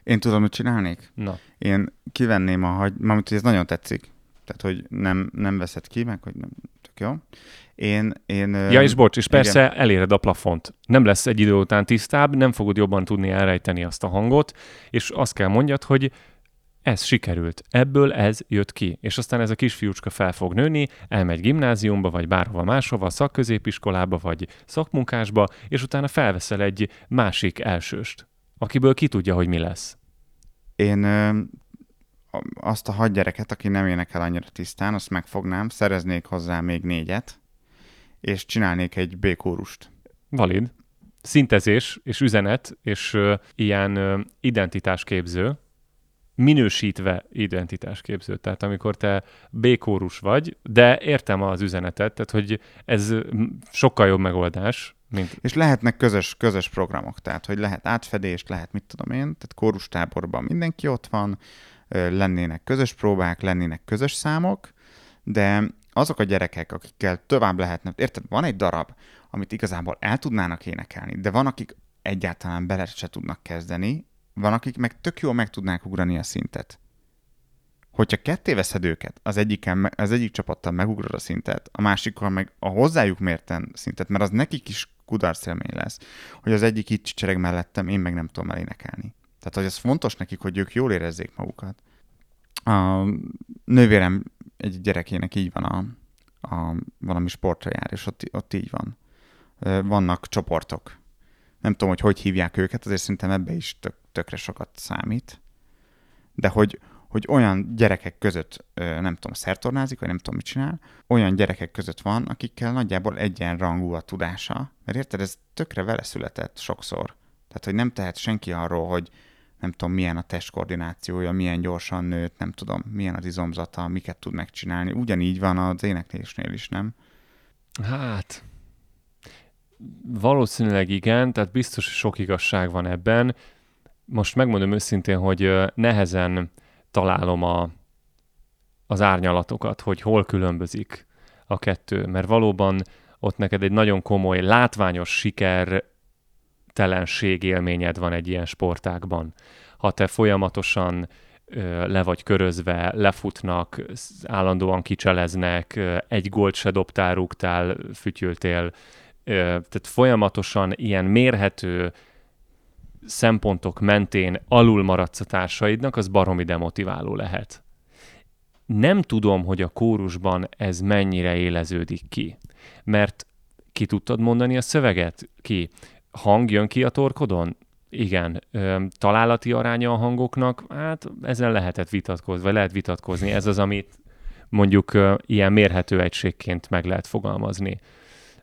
Én tudom, hogy csinálnék? Na. Én kivenném a hagy... Mármint, ez nagyon tetszik. Tehát, hogy nem, nem veszed ki, meg hogy nem... Tök jó. Én, én, ja, és bocs, és igen. persze eléred a plafont. Nem lesz egy idő után tisztább, nem fogod jobban tudni elrejteni azt a hangot, és azt kell mondjad, hogy ez sikerült, ebből ez jött ki, és aztán ez a kisfiúcska fel fog nőni, elmegy gimnáziumba, vagy bárhova máshova, szakközépiskolába, vagy szakmunkásba, és utána felveszel egy másik elsőst, akiből ki tudja, hogy mi lesz. Én ö, azt a hat gyereket, aki nem énekel annyira tisztán, azt megfognám, szereznék hozzá még négyet, és csinálnék egy B-kórust. Valid. Szintezés és üzenet, és ö, ilyen ö, identitásképző, minősítve identitásképző. Tehát amikor te békórus vagy, de értem az üzenetet, tehát hogy ez sokkal jobb megoldás, mint... És lehetnek közös, közös programok, tehát hogy lehet átfedés, lehet mit tudom én, tehát kórustáborban mindenki ott van, lennének közös próbák, lennének közös számok, de azok a gyerekek, akikkel tovább lehetne, érted, van egy darab, amit igazából el tudnának énekelni, de van, akik egyáltalán bele se tudnak kezdeni, van, akik meg tök jól meg tudnák ugrani a szintet. Hogyha ketté veszed őket, az, egyiken, az egyik csapattal megugrod a szintet, a másikkal meg a hozzájuk mérten szintet, mert az nekik is kudarc élmény lesz, hogy az egyik itt csereg mellettem, én meg nem tudom elénekelni. Tehát, hogy ez fontos nekik, hogy ők jól érezzék magukat. A nővérem egy gyerekének így van a, a valami sportra jár, és ott, ott így van. Vannak csoportok. Nem tudom, hogy hogy hívják őket, azért szerintem ebbe is tök, tökre sokat számít, de hogy, hogy olyan gyerekek között, nem tudom, szertornázik, vagy nem tudom, mit csinál, olyan gyerekek között van, akikkel nagyjából egyenrangú a tudása, mert érted, ez tökre vele született sokszor. Tehát, hogy nem tehet senki arról, hogy nem tudom, milyen a testkoordinációja, milyen gyorsan nőtt, nem tudom, milyen az izomzata, miket tud megcsinálni. Ugyanígy van az éneklésnél is, nem? Hát, valószínűleg igen, tehát biztos sok igazság van ebben most megmondom őszintén, hogy nehezen találom a, az árnyalatokat, hogy hol különbözik a kettő, mert valóban ott neked egy nagyon komoly, látványos siker telenség élményed van egy ilyen sportákban. Ha te folyamatosan le vagy körözve, lefutnak, állandóan kicseleznek, egy gólt se dobtál, rúgtál, fütyültél, tehát folyamatosan ilyen mérhető szempontok mentén alul maradsz a társaidnak, az baromi demotiváló lehet. Nem tudom, hogy a kórusban ez mennyire éleződik ki, mert ki tudtad mondani a szöveget? Ki? Hang jön ki a torkodon? Igen. Ö, találati aránya a hangoknak? Hát ezzel lehetett vitatkozni, vagy lehet vitatkozni. Ez az, amit mondjuk ö, ilyen mérhető egységként meg lehet fogalmazni.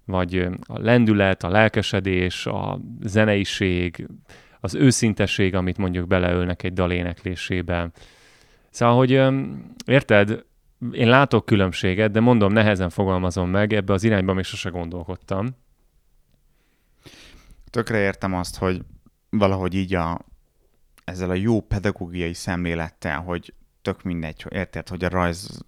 Vagy a lendület, a lelkesedés, a zeneiség, az őszinteség, amit mondjuk beleölnek egy dal éneklésébe. Szóval, hogy érted, én látok különbséget, de mondom, nehezen fogalmazom meg, ebbe az irányba még sose gondolkodtam. Tökre értem azt, hogy valahogy így a, ezzel a jó pedagógiai szemlélettel, hogy tök mindegy, hogy érted, hogy a rajz,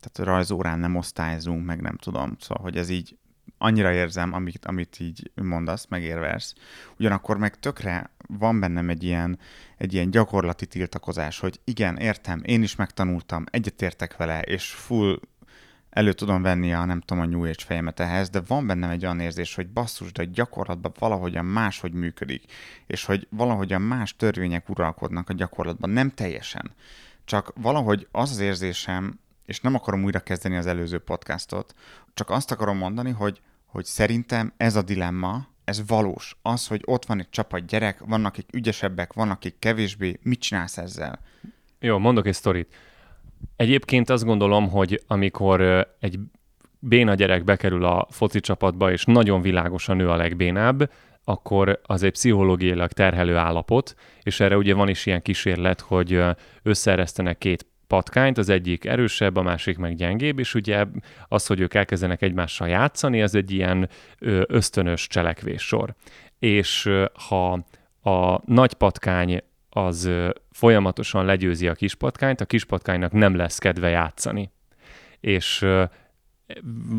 tehát a rajzórán nem osztályzunk, meg nem tudom, szóval, hogy ez így annyira érzem, amit, amit így mondasz, megérvelsz. Ugyanakkor meg tökre van bennem egy ilyen, egy ilyen gyakorlati tiltakozás, hogy igen, értem, én is megtanultam, egyetértek vele, és full elő tudom venni a nem tudom a New Age fejemet ehhez, de van bennem egy olyan érzés, hogy basszus, de gyakorlatban valahogyan máshogy működik, és hogy valahogyan más törvények uralkodnak a gyakorlatban, nem teljesen. Csak valahogy az az érzésem, és nem akarom újra kezdeni az előző podcastot, csak azt akarom mondani, hogy, hogy szerintem ez a dilemma, ez valós. Az, hogy ott van egy csapat gyerek, vannak akik ügyesebbek, vannak akik kevésbé, mit csinálsz ezzel? Jó, mondok egy sztorit. Egyébként azt gondolom, hogy amikor egy béna gyerek bekerül a foci csapatba, és nagyon világosan ő a legbénább, akkor az egy pszichológiailag terhelő állapot, és erre ugye van is ilyen kísérlet, hogy összeeresztenek két patkányt, az egyik erősebb, a másik meg gyengébb, és ugye az, hogy ők elkezdenek egymással játszani, az egy ilyen ösztönös cselekvéssor. És ha a nagy patkány az folyamatosan legyőzi a kispatkányt, a kispatkánynak nem lesz kedve játszani. És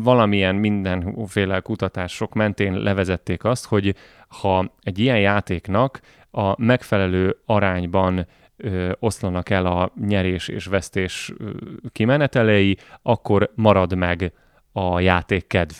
valamilyen mindenféle kutatások mentén levezették azt, hogy ha egy ilyen játéknak a megfelelő arányban oszlanak el a nyerés és vesztés kimenetelei, akkor marad meg a játék kedv.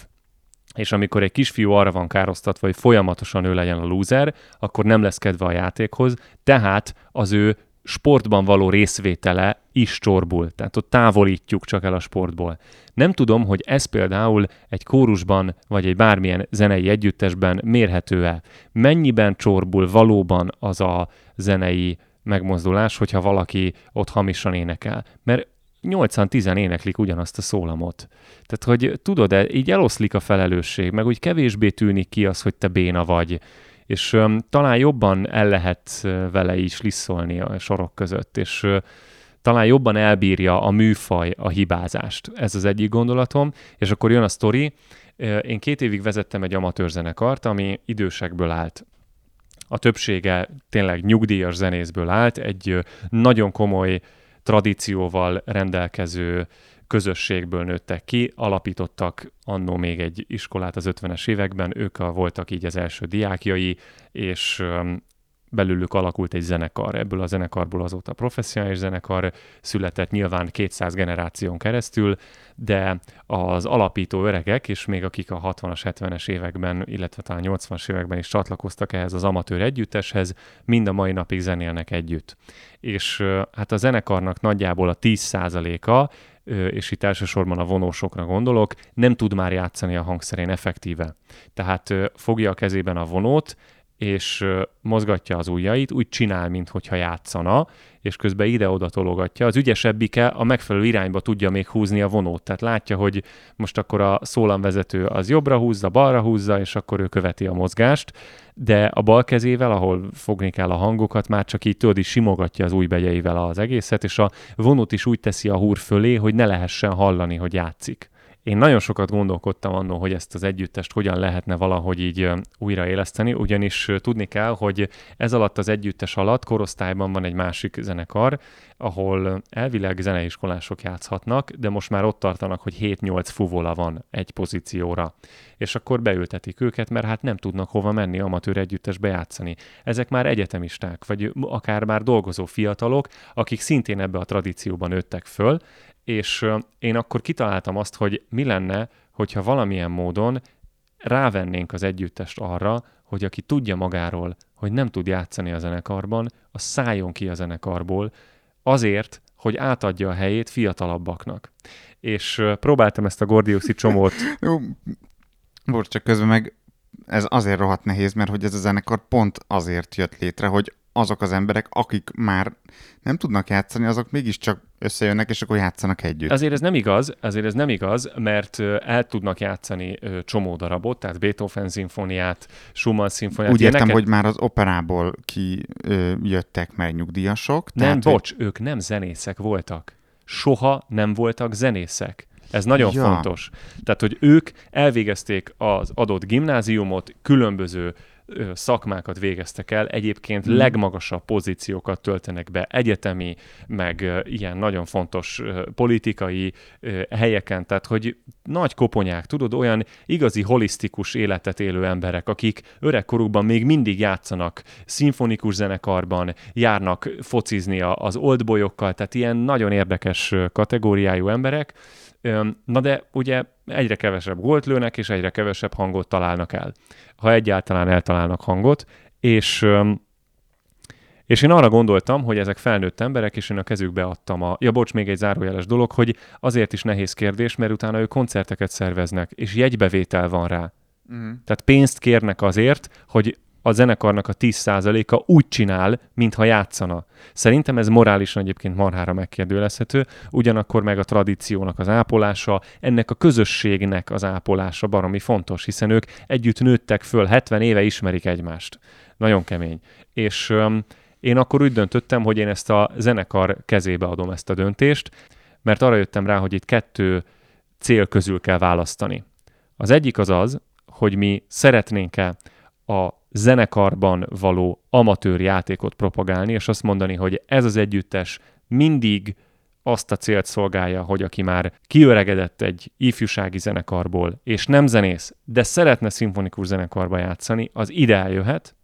És amikor egy kisfiú arra van károsztatva, hogy folyamatosan ő legyen a lúzer, akkor nem lesz kedve a játékhoz, tehát az ő sportban való részvétele is csorbul, tehát ott távolítjuk csak el a sportból. Nem tudom, hogy ez például egy kórusban, vagy egy bármilyen zenei együttesben mérhető-e. Mennyiben csorbul valóban az a zenei megmozdulás, hogyha valaki ott hamisan énekel. Mert 80-10 éneklik ugyanazt a szólamot. Tehát, hogy tudod, így eloszlik a felelősség, meg úgy kevésbé tűnik ki az, hogy te béna vagy, és um, talán jobban el lehet vele is lisszolni a sorok között, és talán jobban elbírja a műfaj a hibázást. Ez az egyik gondolatom, és akkor jön a sztori. Én két évig vezettem egy amatőr zenekart, ami idősekből állt a többsége tényleg nyugdíjas zenészből állt, egy nagyon komoly tradícióval rendelkező közösségből nőttek ki, alapítottak annó még egy iskolát az 50-es években, ők a, voltak így az első diákjai, és belőlük alakult egy zenekar. Ebből a zenekarból azóta professzionális zenekar született nyilván 200 generáción keresztül, de az alapító öregek, és még akik a 60-as, 70-es években, illetve talán 80-as években is csatlakoztak ehhez az amatőr együtteshez, mind a mai napig zenélnek együtt. És hát a zenekarnak nagyjából a 10%-a és itt elsősorban a vonósokra gondolok, nem tud már játszani a hangszerén effektíve. Tehát fogja a kezében a vonót, és mozgatja az ujjait, úgy csinál, mintha játszana, és közben ide-oda tologatja. Az ügyesebbike a megfelelő irányba tudja még húzni a vonót. Tehát látja, hogy most akkor a szólamvezető az jobbra húzza, balra húzza, és akkor ő követi a mozgást, de a bal kezével, ahol fogni kell a hangokat, már csak így tudod, simogatja az ujjbegyeivel az egészet, és a vonót is úgy teszi a húr fölé, hogy ne lehessen hallani, hogy játszik. Én nagyon sokat gondolkodtam annól, hogy ezt az együttest hogyan lehetne valahogy így újraéleszteni, ugyanis tudni kell, hogy ez alatt az együttes alatt korosztályban van egy másik zenekar, ahol elvileg zeneiskolások játszhatnak, de most már ott tartanak, hogy 7-8 fuvola van egy pozícióra. És akkor beültetik őket, mert hát nem tudnak hova menni amatőr együttesbe játszani. Ezek már egyetemisták, vagy akár már dolgozó fiatalok, akik szintén ebbe a tradícióban nőttek föl, és én akkor kitaláltam azt, hogy mi lenne, hogyha valamilyen módon rávennénk az együttest arra, hogy aki tudja magáról, hogy nem tud játszani a zenekarban, az szálljon ki a zenekarból, azért, hogy átadja a helyét fiatalabbaknak. És próbáltam ezt a Gordiuszi csomót Bocs, csak közben meg ez azért rohadt nehéz, mert hogy ez a zenekar pont azért jött létre, hogy azok az emberek, akik már nem tudnak játszani, azok mégiscsak összejönnek, és akkor játszanak együtt. Azért ez nem igaz, azért ez nem igaz, mert el tudnak játszani csomó darabot, tehát Beethoven szimfóniát, Schumann szimfóniát. Úgy értem, hogy már az operából kijöttek meg nyugdíjasok. Nem, tehát, bocs, hogy... ők nem zenészek voltak. Soha nem voltak zenészek. Ez nagyon ja. fontos. Tehát, hogy ők elvégezték az adott gimnáziumot, különböző szakmákat végeztek el, egyébként hmm. legmagasabb pozíciókat töltenek be egyetemi, meg ilyen nagyon fontos politikai helyeken, tehát hogy nagy koponyák, tudod, olyan igazi holisztikus életet élő emberek, akik öregkorukban még mindig játszanak szimfonikus zenekarban, járnak focizni az oldbolyokkal, tehát ilyen nagyon érdekes kategóriájú emberek, Na de ugye egyre kevesebb gólt lőnek, és egyre kevesebb hangot találnak el. Ha egyáltalán eltalálnak hangot, és és én arra gondoltam, hogy ezek felnőtt emberek, és én a kezükbe adtam a... Ja, bocs, még egy zárójeles dolog, hogy azért is nehéz kérdés, mert utána ők koncerteket szerveznek, és jegybevétel van rá. Uh-huh. Tehát pénzt kérnek azért, hogy a zenekarnak a 10%-a úgy csinál, mintha játszana. Szerintem ez morálisan egyébként marhára megkérdőlezhető, ugyanakkor meg a tradíciónak az ápolása, ennek a közösségnek az ápolása baromi fontos, hiszen ők együtt nőttek föl, 70 éve ismerik egymást. Nagyon kemény. És um, én akkor úgy döntöttem, hogy én ezt a zenekar kezébe adom ezt a döntést, mert arra jöttem rá, hogy itt kettő cél közül kell választani. Az egyik az az, hogy mi szeretnénk-e a zenekarban való amatőr játékot propagálni, és azt mondani, hogy ez az együttes mindig azt a célt szolgálja, hogy aki már kiöregedett egy ifjúsági zenekarból, és nem zenész, de szeretne szimfonikus zenekarba játszani, az ide eljöhet,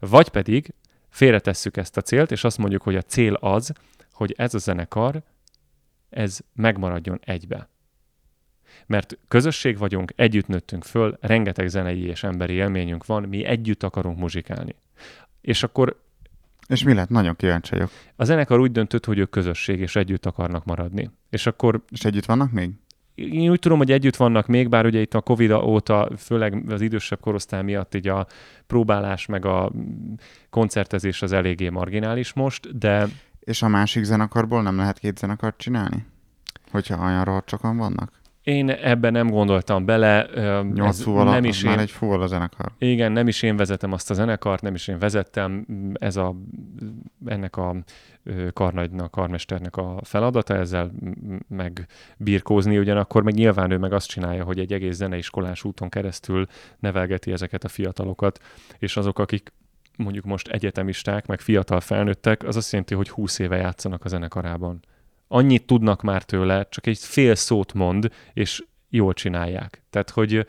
vagy pedig félretesszük ezt a célt, és azt mondjuk, hogy a cél az, hogy ez a zenekar, ez megmaradjon egybe mert közösség vagyunk, együtt nőttünk föl, rengeteg zenei és emberi élményünk van, mi együtt akarunk muzsikálni. És akkor és mi lett? Nagyon kíváncsi vagyok. A zenekar úgy döntött, hogy ők közösség, és együtt akarnak maradni. És akkor... És együtt vannak még? Én úgy tudom, hogy együtt vannak még, bár ugye itt a Covid óta, főleg az idősebb korosztály miatt így a próbálás meg a koncertezés az eléggé marginális most, de... És a másik zenekarból nem lehet két zenekart csinálni? Hogyha olyan rohadt sokan vannak? Én ebben nem gondoltam bele. Nyolc fúval, nem is én, már egy fúval a zenekar. Igen, nem is én vezetem azt a zenekart, nem is én vezettem. Ez a, ennek a karnagynak, karmesternek a feladata ezzel megbirkózni, ugyanakkor meg nyilván ő meg azt csinálja, hogy egy egész zeneiskolás úton keresztül nevelgeti ezeket a fiatalokat, és azok, akik mondjuk most egyetemisták, meg fiatal felnőttek, az azt jelenti, hogy 20 éve játszanak a zenekarában annyit tudnak már tőle, csak egy fél szót mond, és jól csinálják. Tehát, hogy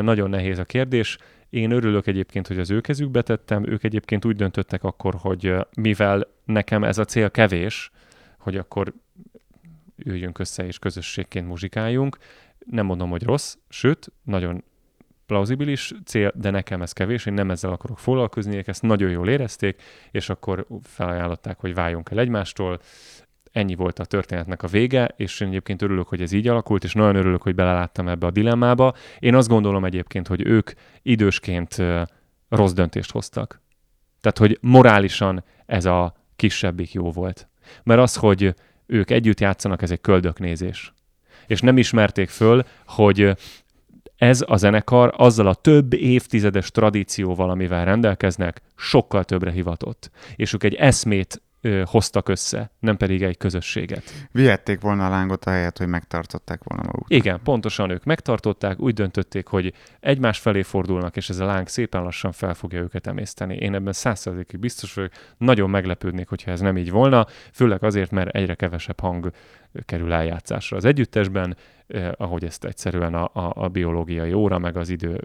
nagyon nehéz a kérdés. Én örülök egyébként, hogy az ő kezükbe tettem, ők egyébként úgy döntöttek akkor, hogy mivel nekem ez a cél kevés, hogy akkor üljünk össze és közösségként muzsikáljunk. Nem mondom, hogy rossz, sőt, nagyon plauzibilis cél, de nekem ez kevés, én nem ezzel akarok foglalkozni, ezt nagyon jól érezték, és akkor felajánlották, hogy váljunk el egymástól, ennyi volt a történetnek a vége, és én egyébként örülök, hogy ez így alakult, és nagyon örülök, hogy beleláttam ebbe a dilemmába. Én azt gondolom egyébként, hogy ők idősként rossz döntést hoztak. Tehát, hogy morálisan ez a kisebbik jó volt. Mert az, hogy ők együtt játszanak, ez egy köldöknézés. És nem ismerték föl, hogy ez a zenekar azzal a több évtizedes tradícióval, amivel rendelkeznek, sokkal többre hivatott. És ők egy eszmét ö, hoztak össze, nem pedig egy közösséget. Vihették volna a lángot a helyet, hogy megtartották volna magukat. Igen, pontosan ők megtartották, úgy döntötték, hogy egymás felé fordulnak, és ez a láng szépen lassan fel fogja őket emészteni. Én ebben százszerzékig biztos vagyok, nagyon meglepődnék, hogyha ez nem így volna, főleg azért, mert egyre kevesebb hang kerül eljátszásra az együttesben, eh, ahogy ezt egyszerűen a, a, a biológiai óra, meg az idő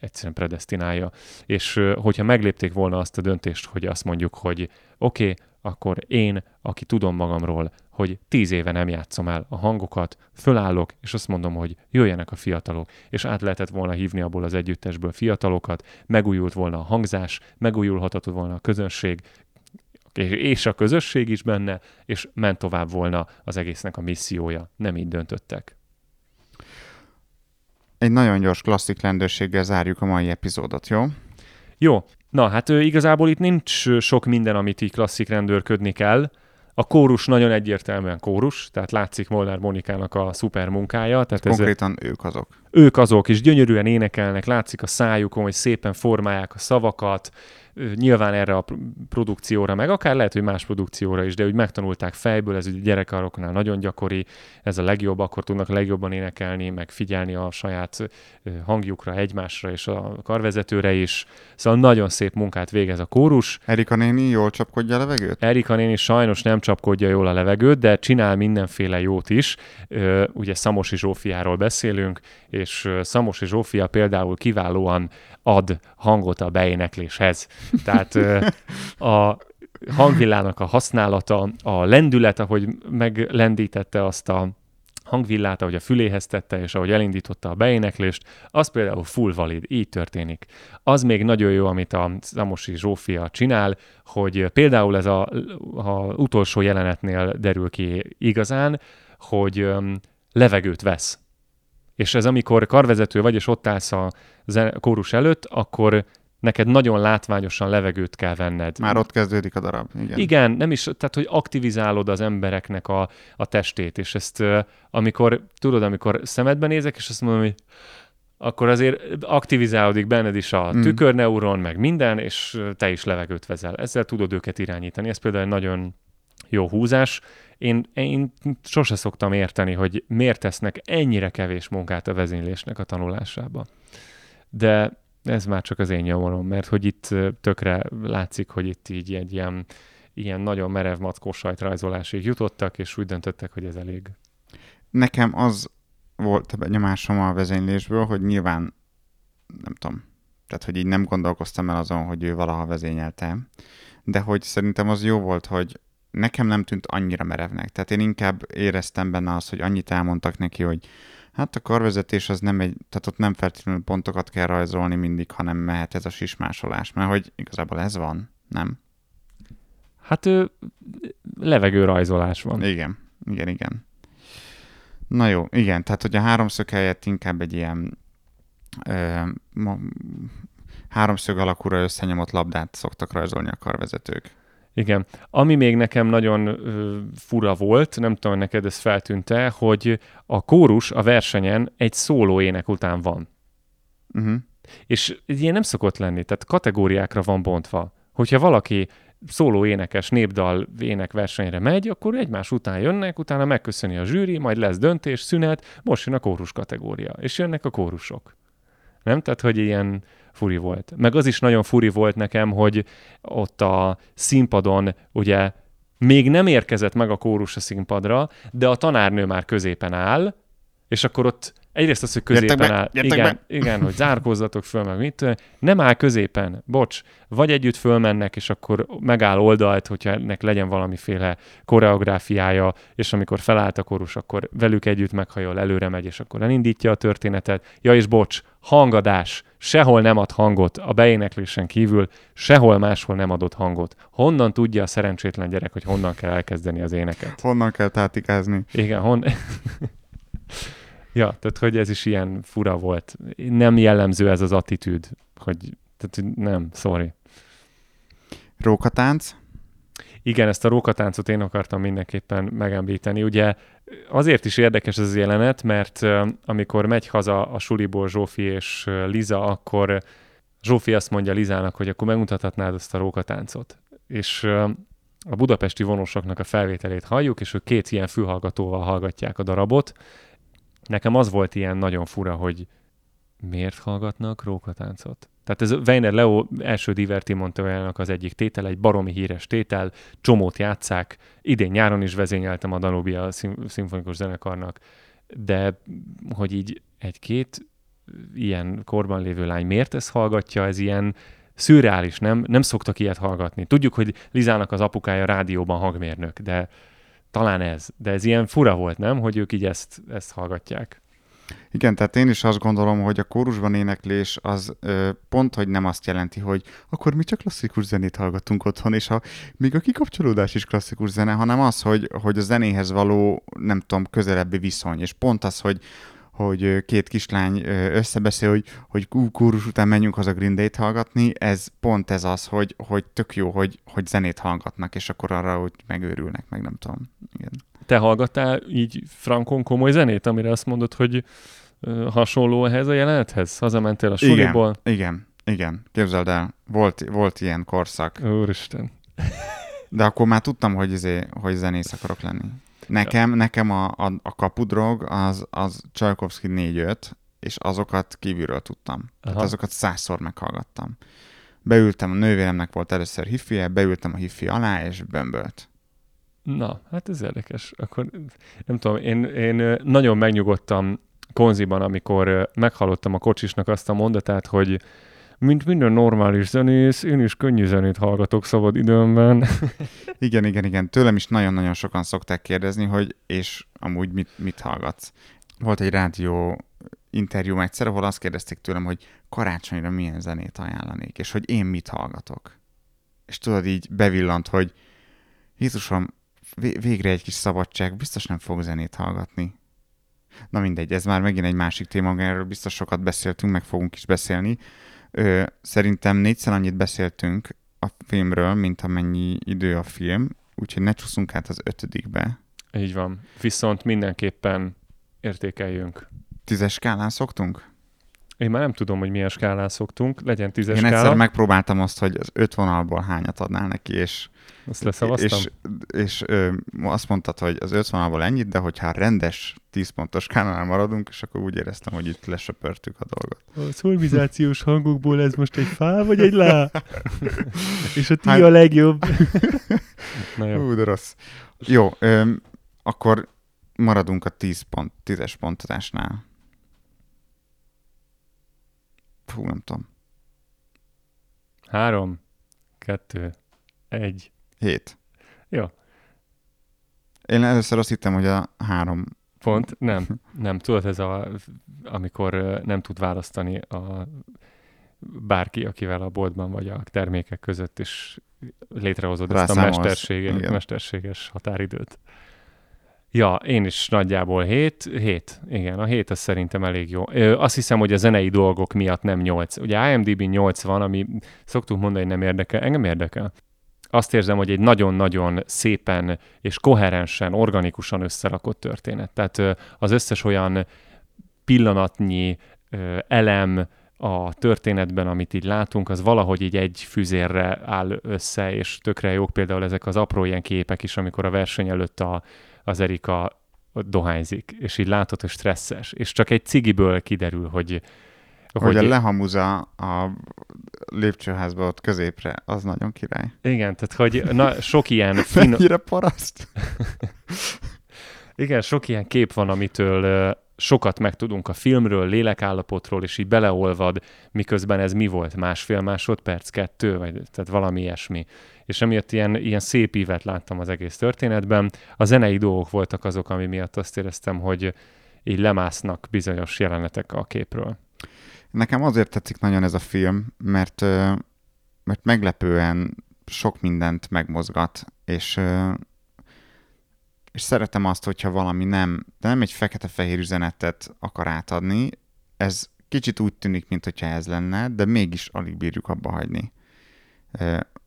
egyszerűen predestinálja. És eh, hogyha meglépték volna azt a döntést, hogy azt mondjuk, hogy oké, okay, akkor én, aki tudom magamról, hogy tíz éve nem játszom el a hangokat, fölállok, és azt mondom, hogy jöjjenek a fiatalok, és át lehetett volna hívni abból az együttesből fiatalokat, megújult volna a hangzás, megújulhatott volna a közönség, és a közösség is benne, és ment tovább volna az egésznek a missziója. Nem így döntöttek. egy nagyon gyors klasszik lendőséggel zárjuk a mai epizódot, jó? Jó, na hát igazából itt nincs sok minden, amit így klasszik rendőrködni kell. A kórus nagyon egyértelműen kórus, tehát látszik Molnár Monikának a szuper munkája. Tehát ez, Konkrétan ők azok. ők azok is gyönyörűen énekelnek, látszik a szájukon, hogy szépen formálják a szavakat, nyilván erre a pr- produkcióra, meg akár lehet, hogy más produkcióra is, de úgy megtanulták fejből, ez ugye gyerekkaroknál nagyon gyakori, ez a legjobb, akkor tudnak legjobban énekelni, meg figyelni a saját hangjukra, egymásra és a karvezetőre is. Szóval nagyon szép munkát végez a kórus. Erika néni jól csapkodja a levegőt? Erika néni sajnos nem csapkodja jól a levegőt, de csinál mindenféle jót is. Ugye Szamosi Zsófiáról beszélünk, és Szamosi Zsófia például kiválóan ad hangot a beénekléshez. Tehát a hangvillának a használata, a lendület, ahogy meglendítette azt a hangvillát, ahogy a füléhez tette, és ahogy elindította a beéneklést, az például full valid, így történik. Az még nagyon jó, amit a Szamosi Zsófia csinál, hogy például ez a, a utolsó jelenetnél derül ki igazán, hogy levegőt vesz. És ez amikor karvezető vagy, és ott állsz a kórus előtt, akkor neked nagyon látványosan levegőt kell venned. Már ott kezdődik a darab. Igen. Igen, nem is, tehát hogy aktivizálod az embereknek a, a testét, és ezt amikor, tudod, amikor szemedbe nézek, és azt mondom, hogy akkor azért aktivizálódik benned is a Mm. tükörneuron, meg minden, és te is levegőt vezel. Ezzel tudod őket irányítani. Ez például egy nagyon jó húzás. Én, én sose szoktam érteni, hogy miért tesznek ennyire kevés munkát a vezénylésnek a tanulásába. De ez már csak az én nyomorom, mert hogy itt tökre látszik, hogy itt így egy ilyen, ilyen nagyon merev mackós sajtrajzolásig jutottak, és úgy döntöttek, hogy ez elég. Nekem az volt a benyomásom a vezénylésből, hogy nyilván, nem tudom, tehát hogy így nem gondolkoztam el azon, hogy ő valaha vezényelte, de hogy szerintem az jó volt, hogy nekem nem tűnt annyira merevnek. Tehát én inkább éreztem benne azt, hogy annyit elmondtak neki, hogy hát a karvezetés az nem egy, tehát ott nem feltétlenül pontokat kell rajzolni mindig, hanem mehet ez a sismásolás, mert hogy igazából ez van, nem? Hát ő, levegőrajzolás van. Igen, igen, igen. Na jó, igen, tehát hogy a háromszög helyett inkább egy ilyen ö, ma, háromszög alakúra összenyomott labdát szoktak rajzolni a karvezetők. Igen. Ami még nekem nagyon ö, fura volt, nem tudom, neked ez feltűnte, hogy a kórus a versenyen egy szóló ének után van. Uh-huh. És ilyen nem szokott lenni, tehát kategóriákra van bontva. Hogyha valaki szóló énekes népdal ének versenyre megy, akkor egymás után jönnek, utána megköszöni a zsűri, majd lesz döntés, szünet, most jön a kórus kategória, és jönnek a kórusok. Nem? Tehát, hogy ilyen furi volt. Meg az is nagyon furi volt nekem, hogy ott a színpadon ugye még nem érkezett meg a kórus a színpadra, de a tanárnő már középen áll, és akkor ott egyrészt az, hogy középen Gyertek áll. Igen, igen, hogy zárkózzatok föl, meg mit. Nem áll középen, bocs. Vagy együtt fölmennek, és akkor megáll oldalt, hogyha ennek legyen valamiféle koreográfiája, és amikor felállt a kórus, akkor velük együtt meghajol, előre megy, és akkor elindítja a történetet. Ja, és bocs, hangadás. Sehol nem ad hangot a beéneklésen kívül, sehol máshol nem adott hangot. Honnan tudja a szerencsétlen gyerek, hogy honnan kell elkezdeni az éneket? Honnan kell tátikázni? Igen, hon... ja, tehát hogy ez is ilyen fura volt. Nem jellemző ez az attitűd, hogy tehát nem, sorry. Rókatánc? Igen, ezt a rókatáncot én akartam mindenképpen megemlíteni. Ugye azért is érdekes ez a jelenet, mert amikor megy haza a suliból Zsófi és Liza, akkor Zsófi azt mondja Lizának, hogy akkor megmutathatnád azt a rókatáncot. És a budapesti vonósoknak a felvételét halljuk, és ők két ilyen fülhallgatóval hallgatják a darabot. Nekem az volt ilyen nagyon fura, hogy miért hallgatnak rókatáncot? Tehát ez Weiner Leo első divertimontójának az egyik tétel, egy baromi híres tétel, csomót játszák, idén nyáron is vezényeltem a Danubia szim- szimfonikus zenekarnak, de hogy így egy-két ilyen korban lévő lány miért ezt hallgatja, ez ilyen szürreális, nem? Nem szoktak ilyet hallgatni. Tudjuk, hogy Lizának az apukája rádióban hangmérnök, de talán ez. De ez ilyen fura volt, nem? Hogy ők így ezt, ezt hallgatják. Igen, tehát én is azt gondolom, hogy a kórusban éneklés az ö, pont, hogy nem azt jelenti, hogy akkor mi csak klasszikus zenét hallgatunk otthon, és ha még a kikapcsolódás is klasszikus zene, hanem az, hogy, hogy a zenéhez való, nem tudom, közelebbi viszony, és pont az, hogy hogy két kislány összebeszél, hogy, hogy kúrus után menjünk haza Green Day-t hallgatni, ez pont ez az, hogy, hogy tök jó, hogy, hogy zenét hallgatnak, és akkor arra hogy megőrülnek, meg nem tudom. Igen. Te hallgattál így frankon komoly zenét, amire azt mondod, hogy hasonló ehhez a jelenethez? Hazamentél a suliból? Igen, igen, igen. Képzeld el, volt, volt ilyen korszak. Úristen. De akkor már tudtam, hogy, izé, hogy zenész akarok lenni. Nekem, ja. nekem a, a, a kapudrog az, az Csajkovszki 4-5, és azokat kívülről tudtam. Aha. Tehát azokat százszor meghallgattam. Beültem, a nővéremnek volt először hifie, beültem a hifi alá, és bömbölt. Na, hát ez érdekes. Akkor nem tudom, én, én nagyon megnyugodtam konziban, amikor meghallottam a kocsisnak azt a mondatát, hogy mint minden normális zenész, én is könnyű zenét hallgatok szabad időmben. igen, igen, igen. Tőlem is nagyon-nagyon sokan szokták kérdezni, hogy és amúgy mit, mit hallgatsz. Volt egy rádió interjú egyszer, ahol azt kérdezték tőlem, hogy karácsonyra milyen zenét ajánlanék, és hogy én mit hallgatok. És tudod, így bevillant, hogy Jézusom, végre egy kis szabadság, biztos nem fog zenét hallgatni. Na mindegy, ez már megint egy másik téma, erről biztos sokat beszéltünk, meg fogunk is beszélni. Ö, szerintem négyszer annyit beszéltünk a filmről, mint amennyi idő a film, úgyhogy ne csúszunk át az ötödikbe. Így van. Viszont mindenképpen értékeljünk. Tízes skálán szoktunk? Én már nem tudom, hogy milyen skálán szoktunk, legyen tízes Én skála. egyszer megpróbáltam azt, hogy az öt vonalból hányat adnál neki, és azt leszavaztam? És, és ö, azt mondtad, hogy az öt vonalból ennyit, de hogyha rendes 10 pontos skálánál maradunk, és akkor úgy éreztem, hogy itt lesöpörtük a dolgot. A szolmizációs hangokból ez most egy fá, vagy egy lá? és a ti hát... a legjobb. Na jó. Ú, de rossz. Jó, ö, akkor maradunk a 10 pont, 10-es pontozásnál. Fú, nem tudom. Három, kettő, egy. Hét. Jó. Én először azt hittem, hogy a három... Pont, nem. Nem, tudod, ez a, amikor nem tud választani a bárki, akivel a boltban vagy a termékek között, és létrehozod ezt a mesterséges, mesterséges határidőt. Ja, én is nagyjából 7. 7. Igen, a 7 az szerintem elég jó. Ö, azt hiszem, hogy a zenei dolgok miatt nem 8. Ugye IMDb 8 van, ami szoktuk mondani, hogy nem érdekel. Engem érdekel. Azt érzem, hogy egy nagyon-nagyon szépen és koherensen, organikusan összerakott történet. Tehát az összes olyan pillanatnyi elem, a történetben, amit így látunk, az valahogy így egy füzérre áll össze, és tökre jók például ezek az apró ilyen képek is, amikor a verseny előtt a, az Erika dohányzik, és így látod, hogy stresszes, és csak egy cigiből kiderül, hogy hogy, hogy a lehamuza a lépcsőházba ott középre, az nagyon király. Igen, tehát hogy na, sok ilyen fin... Mennyire paraszt? Igen, sok ilyen kép van, amitől sokat megtudunk a filmről, lélekállapotról, és így beleolvad, miközben ez mi volt, másfél másodperc, kettő, vagy tehát valami ilyesmi. És emiatt ilyen, ilyen szép ívet láttam az egész történetben. A zenei dolgok voltak azok, ami miatt azt éreztem, hogy így lemásznak bizonyos jelenetek a képről. Nekem azért tetszik nagyon ez a film, mert, mert meglepően sok mindent megmozgat, és és szeretem azt, hogyha valami nem, de nem egy fekete-fehér üzenetet akar átadni, ez kicsit úgy tűnik, mint hogyha ez lenne, de mégis alig bírjuk abba hagyni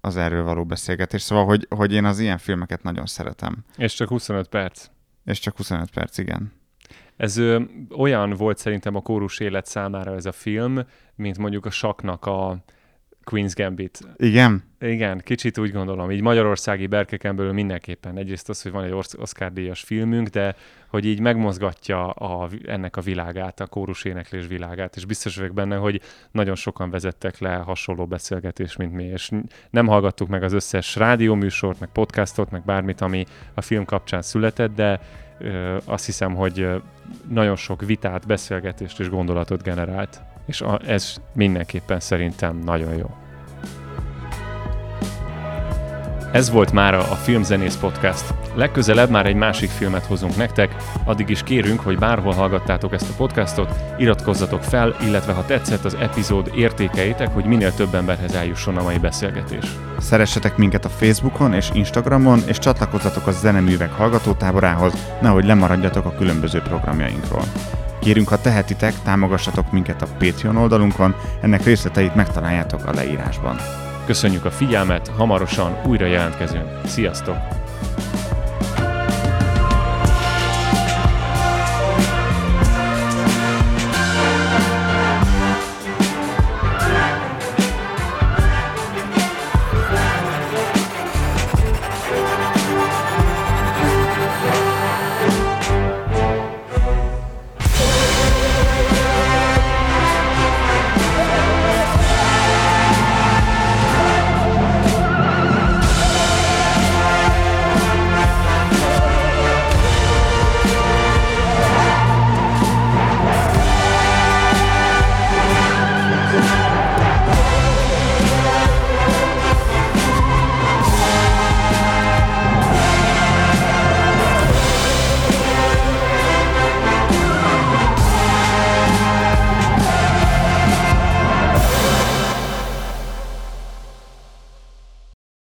az erről való beszélgetés. Szóval, hogy, hogy én az ilyen filmeket nagyon szeretem. És csak 25 perc. És csak 25 perc, igen. Ez ö, olyan volt szerintem a kórus élet számára ez a film, mint mondjuk a saknak a, Queen's Gambit. Igen? Igen, kicsit úgy gondolom. Így magyarországi berkeken belül mindenképpen. Egyrészt az, hogy van egy Oscar-díjas filmünk, de hogy így megmozgatja a, ennek a világát, a kórus éneklés világát, és biztos vagyok benne, hogy nagyon sokan vezettek le hasonló beszélgetést, mint mi, és nem hallgattuk meg az összes rádióműsort, meg podcastot, meg bármit, ami a film kapcsán született, de ö, azt hiszem, hogy nagyon sok vitát, beszélgetést és gondolatot generált és ez mindenképpen szerintem nagyon jó. Ez volt már a Filmzenész Podcast. Legközelebb már egy másik filmet hozunk nektek, addig is kérünk, hogy bárhol hallgattátok ezt a podcastot, iratkozzatok fel, illetve ha tetszett az epizód, értékeitek, hogy minél több emberhez eljusson a mai beszélgetés. Szeressetek minket a Facebookon és Instagramon, és csatlakozzatok a zeneművek hallgatótáborához, nehogy lemaradjatok a különböző programjainkról. Kérünk, ha tehetitek, támogassatok minket a Patreon oldalunkon, ennek részleteit megtaláljátok a leírásban. Köszönjük a figyelmet, hamarosan újra jelentkezünk. Sziasztok!